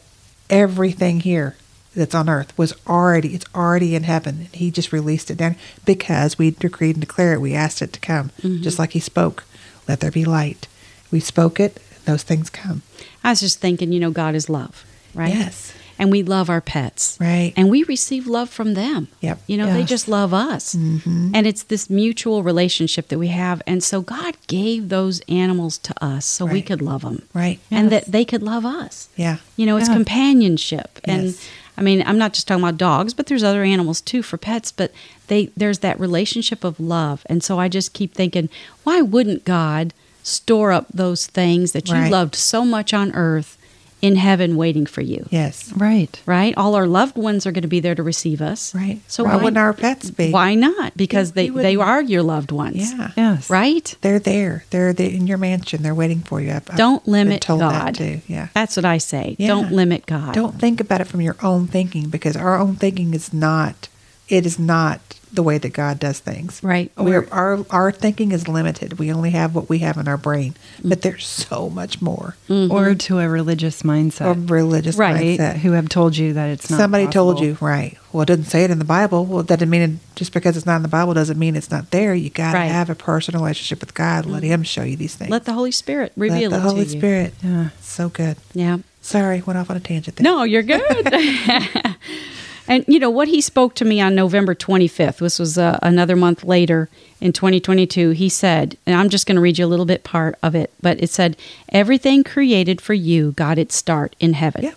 everything here that's on earth was already it's already in heaven and he just released it down because we decreed and declared it we asked it to come just like he spoke let there be light we spoke it those things come I was just thinking, you know, God is love, right? Yes. And we love our pets. Right. And we receive love from them. Yep. You know, they just love us. Mm-hmm. And it's this mutual relationship that we have. And so God gave those animals to us so we could love them. right And that they could love us. yeah You know, it's Yeah. companionship. And Yes. I mean, I'm not just talking about dogs, but there's other animals too for pets, but they there's that relationship of love. And so I just keep thinking, why wouldn't God store up those things that you Right. loved so much on earth in heaven waiting for you? yes Right. Right? All our loved ones are going to be there to receive us. right So why, why, wouldn't our pets be why not? Because You- they, you they are your loved ones. yeah Yes. Right? they're there they're, they in your mansion they're waiting for you I've, I've Don't been limit told God. that too yeah That's what I say. Yeah. Don't limit God. Don't think about it from your own thinking because our own thinking is not it is not the way that God does things. Right. We're, our our thinking is limited. We only have what we have in our brain. Mm. But there's so much more Or to a religious mindset. of religious Right. mindset. Who have told you that it's not Somebody told you, right. Well, it doesn't say it in the Bible. Well, that doesn't mean it, just because it's not in the Bible doesn't mean it's not there. You got to Right. Have a personal relationship with God. Let Him show you these things. Let the Holy Spirit Let reveal the it Holy to you. Spirit. Yeah. So good. Yeah. Sorry, went off on a tangent there. No, you're good. and you know what he spoke to me on November 25th. This was uh, another month later in 2022. He said, and I'm just going to read you a little bit part of it, but it said, "Everything created for you got its start in heaven. Yeah.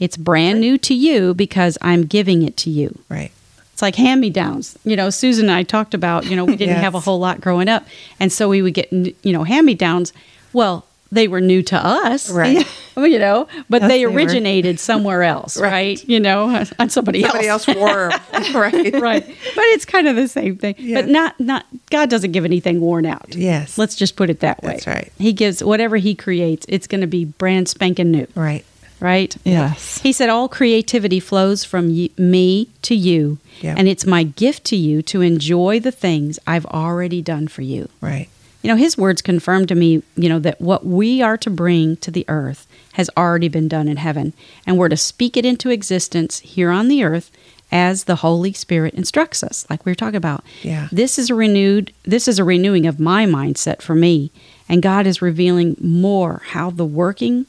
It's brand new to you because I'm giving it to you." Right. It's like hand me downs. You know, Susan and I talked about, you know, we didn't have a whole lot growing up. And so we would get, you know, hand me downs. Well, they were new to us. Right. You know, but Yes, they they originated somewhere else, Right. right. You know, on somebody, else. Somebody else wore 'em. right. right. But it's kind of the same thing. Yeah. But not not God doesn't give anything worn out. Yes. Let's just put it that way. That's right. He gives whatever he creates, it's going to be brand spanking new, Right. right? Yes. He said all creativity flows from me to you, Yeah. and it's my gift to you to enjoy the things I've already done for you. Right. You know, his words confirm to me, you know, that what we are to bring to the earth has already been done in heaven, and we're to speak it into existence here on the earth as the Holy Spirit instructs us, like we were talking about. Yeah. This is a renewed this is a renewing of my mindset for me, and God is revealing more how the working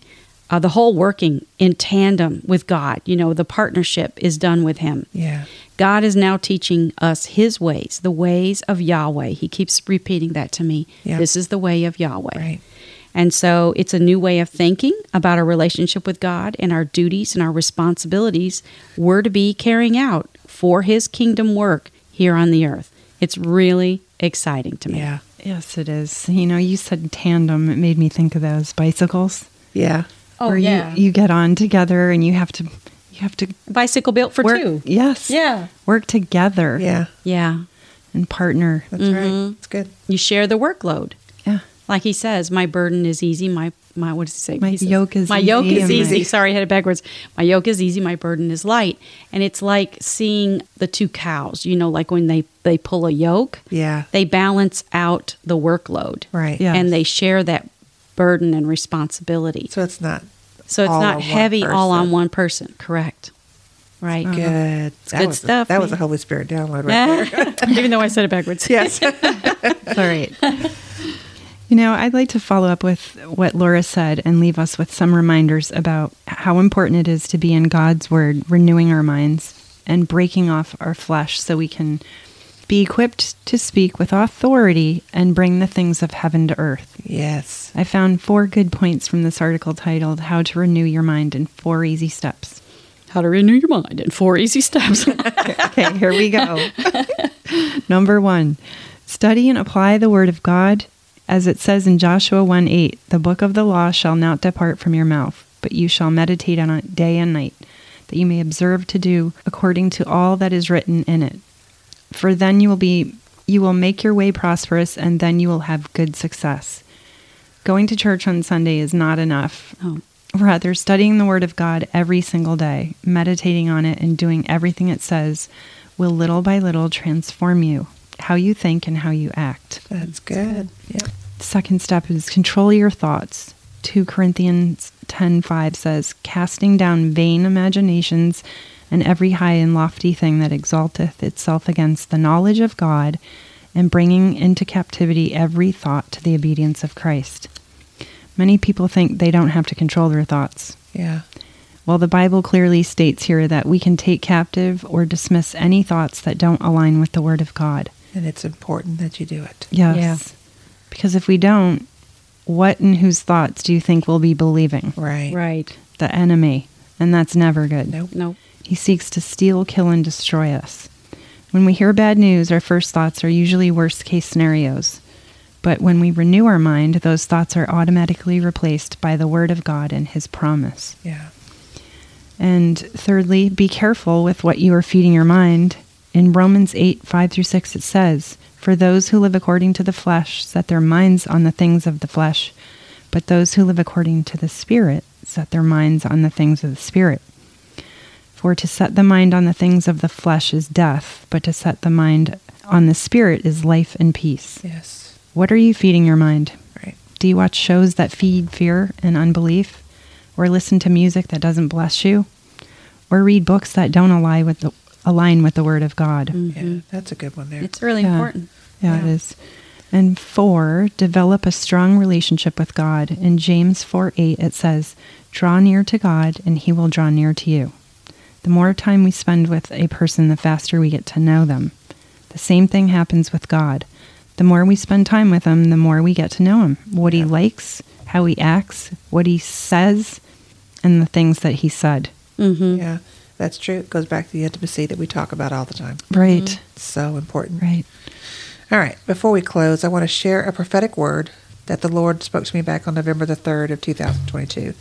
uh, the whole working in tandem with God, you know, the partnership is done with him. Yeah. God is now teaching us his ways, the ways of Yahweh. He keeps repeating that to me. Yeah. This is the way of Yahweh. Right. And so it's a new way of thinking about our relationship with God and our duties and our responsibilities we're to be carrying out for his kingdom work here on the earth. It's really exciting to me. Yeah. Yes, it is. You know, you said tandem. It made me think of those bicycles. Yeah. Oh, where yeah. You, you get on together and you have to, you have to Bicycle built for work. two. Yes. Yeah. Work together. Yeah. Yeah. And partner. That's Mhm. right. It's good. You share the workload. Yeah. Like he says, my burden is easy. My my what does he say? My He says, yoke is my yoke is and my- easy. Sorry, I had it backwards. My yoke is easy. My burden is light. And it's like seeing the two cows. You know, like when they they pull a yoke, Yeah. they balance out the workload, Right. Yeah. and they share that burden and responsibility. So it's not So it's not heavy all on one person. Correct. Right. Uh-huh. good. That good was a- stuff, that was a. Holy Spirit download right there. Even though I said it backwards. yes. All right. You know, I'd like to follow up with what Laura said and leave us with some reminders about how important it is to be in God's Word, renewing our minds and breaking off our flesh so we can be equipped to speak with authority and bring the things of heaven to earth. yes. I found four good points from this article titled How to Renew Your Mind in Four Easy Steps. How to renew your mind in four easy steps. Okay, here we go. Number one, study and apply the word of God. As it says in Joshua 1 8, the book of the law shall not depart from your mouth, but you shall meditate on it day and night, that you may observe to do according to all that is written in it. For then you will be you will make your way prosperous and then you will have good success. Going to church on Sunday is not enough. Oh. Rather, studying the Word of God every single day, meditating on it, and doing everything it says will little by little transform you, how you think and how you act. That's good. Yeah. Second step is control your thoughts. 2 Corinthians 10:5 says, "Casting down vain imaginations and every high and lofty thing that exalteth itself against the knowledge of God, and bringing into captivity every thought to the obedience of Christ." Many people think they don't have to control their thoughts. Yeah. Well, the Bible clearly states here that we can take captive or dismiss any thoughts that don't align with the Word of God. And it's important that you do it. Yes. Yeah. Because if we don't, what and whose thoughts do you think we'll be believing? Right. right. The enemy. And that's never good. Nope. No. He seeks to steal, kill, and destroy us. When we hear bad news, our first thoughts are usually worst case scenarios. But when we renew our mind, those thoughts are automatically replaced by the Word of God and His promise. Yeah. And thirdly, be careful with what you are feeding your mind. In Romans 8 5 through 6, it says, For those who live according to the flesh set their minds on the things of the flesh, but those who live according to the Spirit set their minds on the things of the Spirit. For to set the mind on the things of the flesh is death, but to set the mind on the Spirit is life and peace. Yes. What are you feeding your mind? Right. Do you watch shows that feed fear and unbelief? Or listen to music that doesn't bless you? Or read books that don't align with the, align with the Word of God? Yeah. Mm-hmm. That's a good one there. It's really Yeah. important. Yeah, it Yeah. is. And four, develop a strong relationship with God. In James 4 8, it says, Draw near to God, and he will draw near to you. The more time we spend with a person, the faster we get to know them. The same thing happens with God. The more we spend time with him, the more we get to know him. What he likes, how he acts, what he says, and the things that he said. Mm-hmm. Yeah. That's true. It goes back to the intimacy that we talk about all the time. Right. It's so important. Right. All right. Before we close, I want to share a prophetic word that the Lord spoke to me back on November the 3rd of 2022.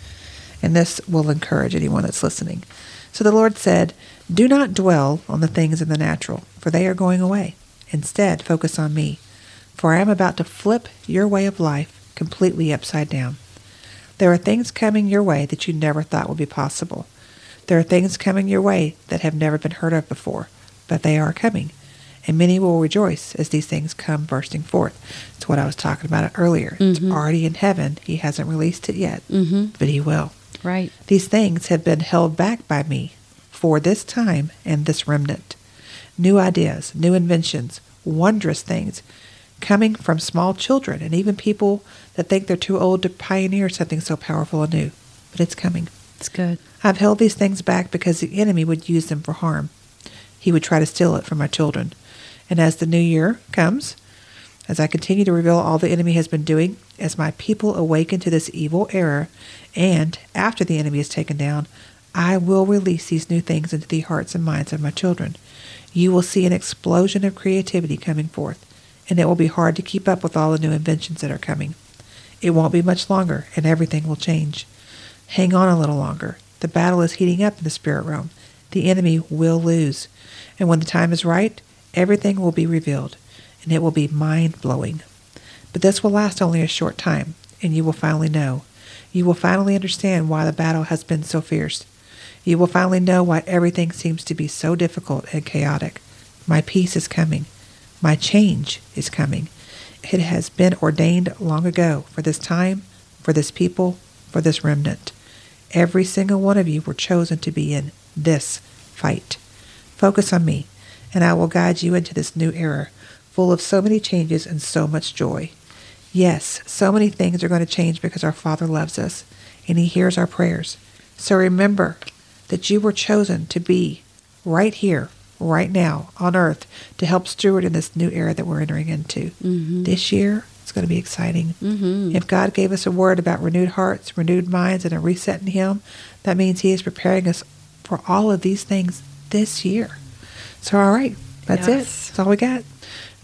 And this will encourage anyone that's listening. So the Lord said, Do not dwell on the things in the natural, for they are going away. Instead, focus on me, for I am about to flip your way of life completely upside down. There are things coming your way that you never thought would be possible. There are things coming your way that have never been heard of before, but they are coming, and many will rejoice as these things come bursting forth. It's what I was talking about earlier. It's already in heaven. He hasn't released it yet, Mm-hmm. but he will. Right. These things have been held back by me for this time and this remnant. New ideas, new inventions, wondrous things coming from small children and even people that think they're too old to pioneer something so powerful and new. But it's coming. It's good. I've held these things back because the enemy would use them for harm. He would try to steal it from my children. And as the new year comes, as I continue to reveal all the enemy has been doing, as my people awaken to this evil error, and after the enemy is taken down, I will release these new things into the hearts and minds of my children. You will see an explosion of creativity coming forth, and it will be hard to keep up with all the new inventions that are coming. It won't be much longer, and everything will change. Hang on a little longer. The battle is heating up in the spirit realm. The enemy will lose. And when the time is right, everything will be revealed, and it will be mind blowing. But this will last only a short time, and you will finally know. You will finally understand why the battle has been so fierce. You will finally know why everything seems to be so difficult and chaotic. My peace is coming. My change is coming. It has been ordained long ago for this time, for this people, for this remnant. Every single one of you were chosen to be in this fight. Focus on me, and I will guide you into this new era, full of so many changes and so much joy. Yes, so many things are going to change because our Father loves us, and He hears our prayers. So remember that you were chosen to be right here, right now, on earth, to help steward in this new era that we're entering into. This year, it's going to be exciting. Mm-hmm. If God gave us a word about renewed hearts, renewed minds, and a reset in Him, that means He is preparing us for all of these things this year. So, all right, that's it. That's all we got.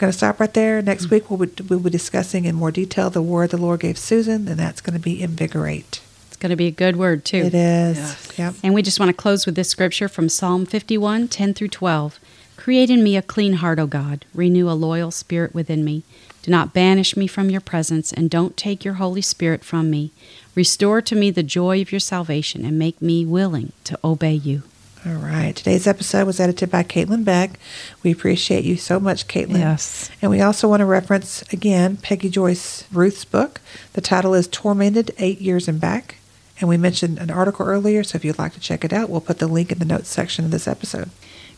I'm going to stop right there. Next week, we'll be, we'll be discussing in more detail the word the Lord gave Susan, and that's going to be invigorate. It's going to be a good word, too. It is. Yes. Yep. And we just want to close with this scripture from Psalm 51 10 through 12. Create in me a clean heart, O God. Renew a loyal spirit within me. Do not banish me from your presence, and don't take your Holy Spirit from me. Restore to me the joy of your salvation, and make me willing to obey you. All right. Today's episode was edited by Caitlin Beck. We appreciate you so much, Caitlin. Yes. And we also want to reference again Peggy Joyce Ruth's book. The title is Tormented Eight Years and Back. And we mentioned an article earlier, so if you'd like to check it out, we'll put the link in the notes section of this episode.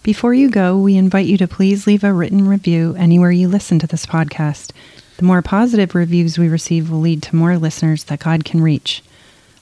Before you go, we invite you to please leave a written review anywhere you listen to this podcast. The more positive reviews we receive will lead to more listeners that God can reach.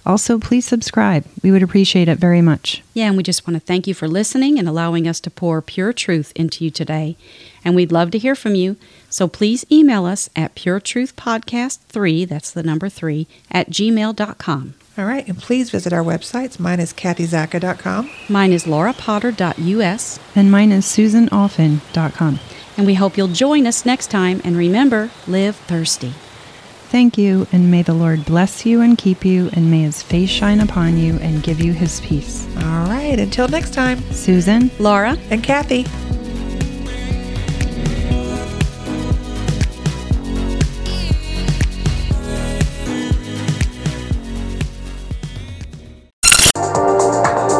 Also, please subscribe. We would appreciate it very much. Yeah, and we just want to thank you for listening and allowing us to pour pure truth into you today. And we'd love to hear from you. So please email us at puretruthpodcast3, that's the number 3, at gmail.com. All right. And please visit our websites. Mine is kathyzacca.com. Mine is laurapotter.us. And mine is susanoffen.com. And we hope you'll join us next time. And remember, live thirsty. Thank you, and may the Lord bless you and keep you, and may his face shine upon you and give you his peace. All right. Until next time. Susan, Laura, And Kathy.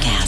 acid.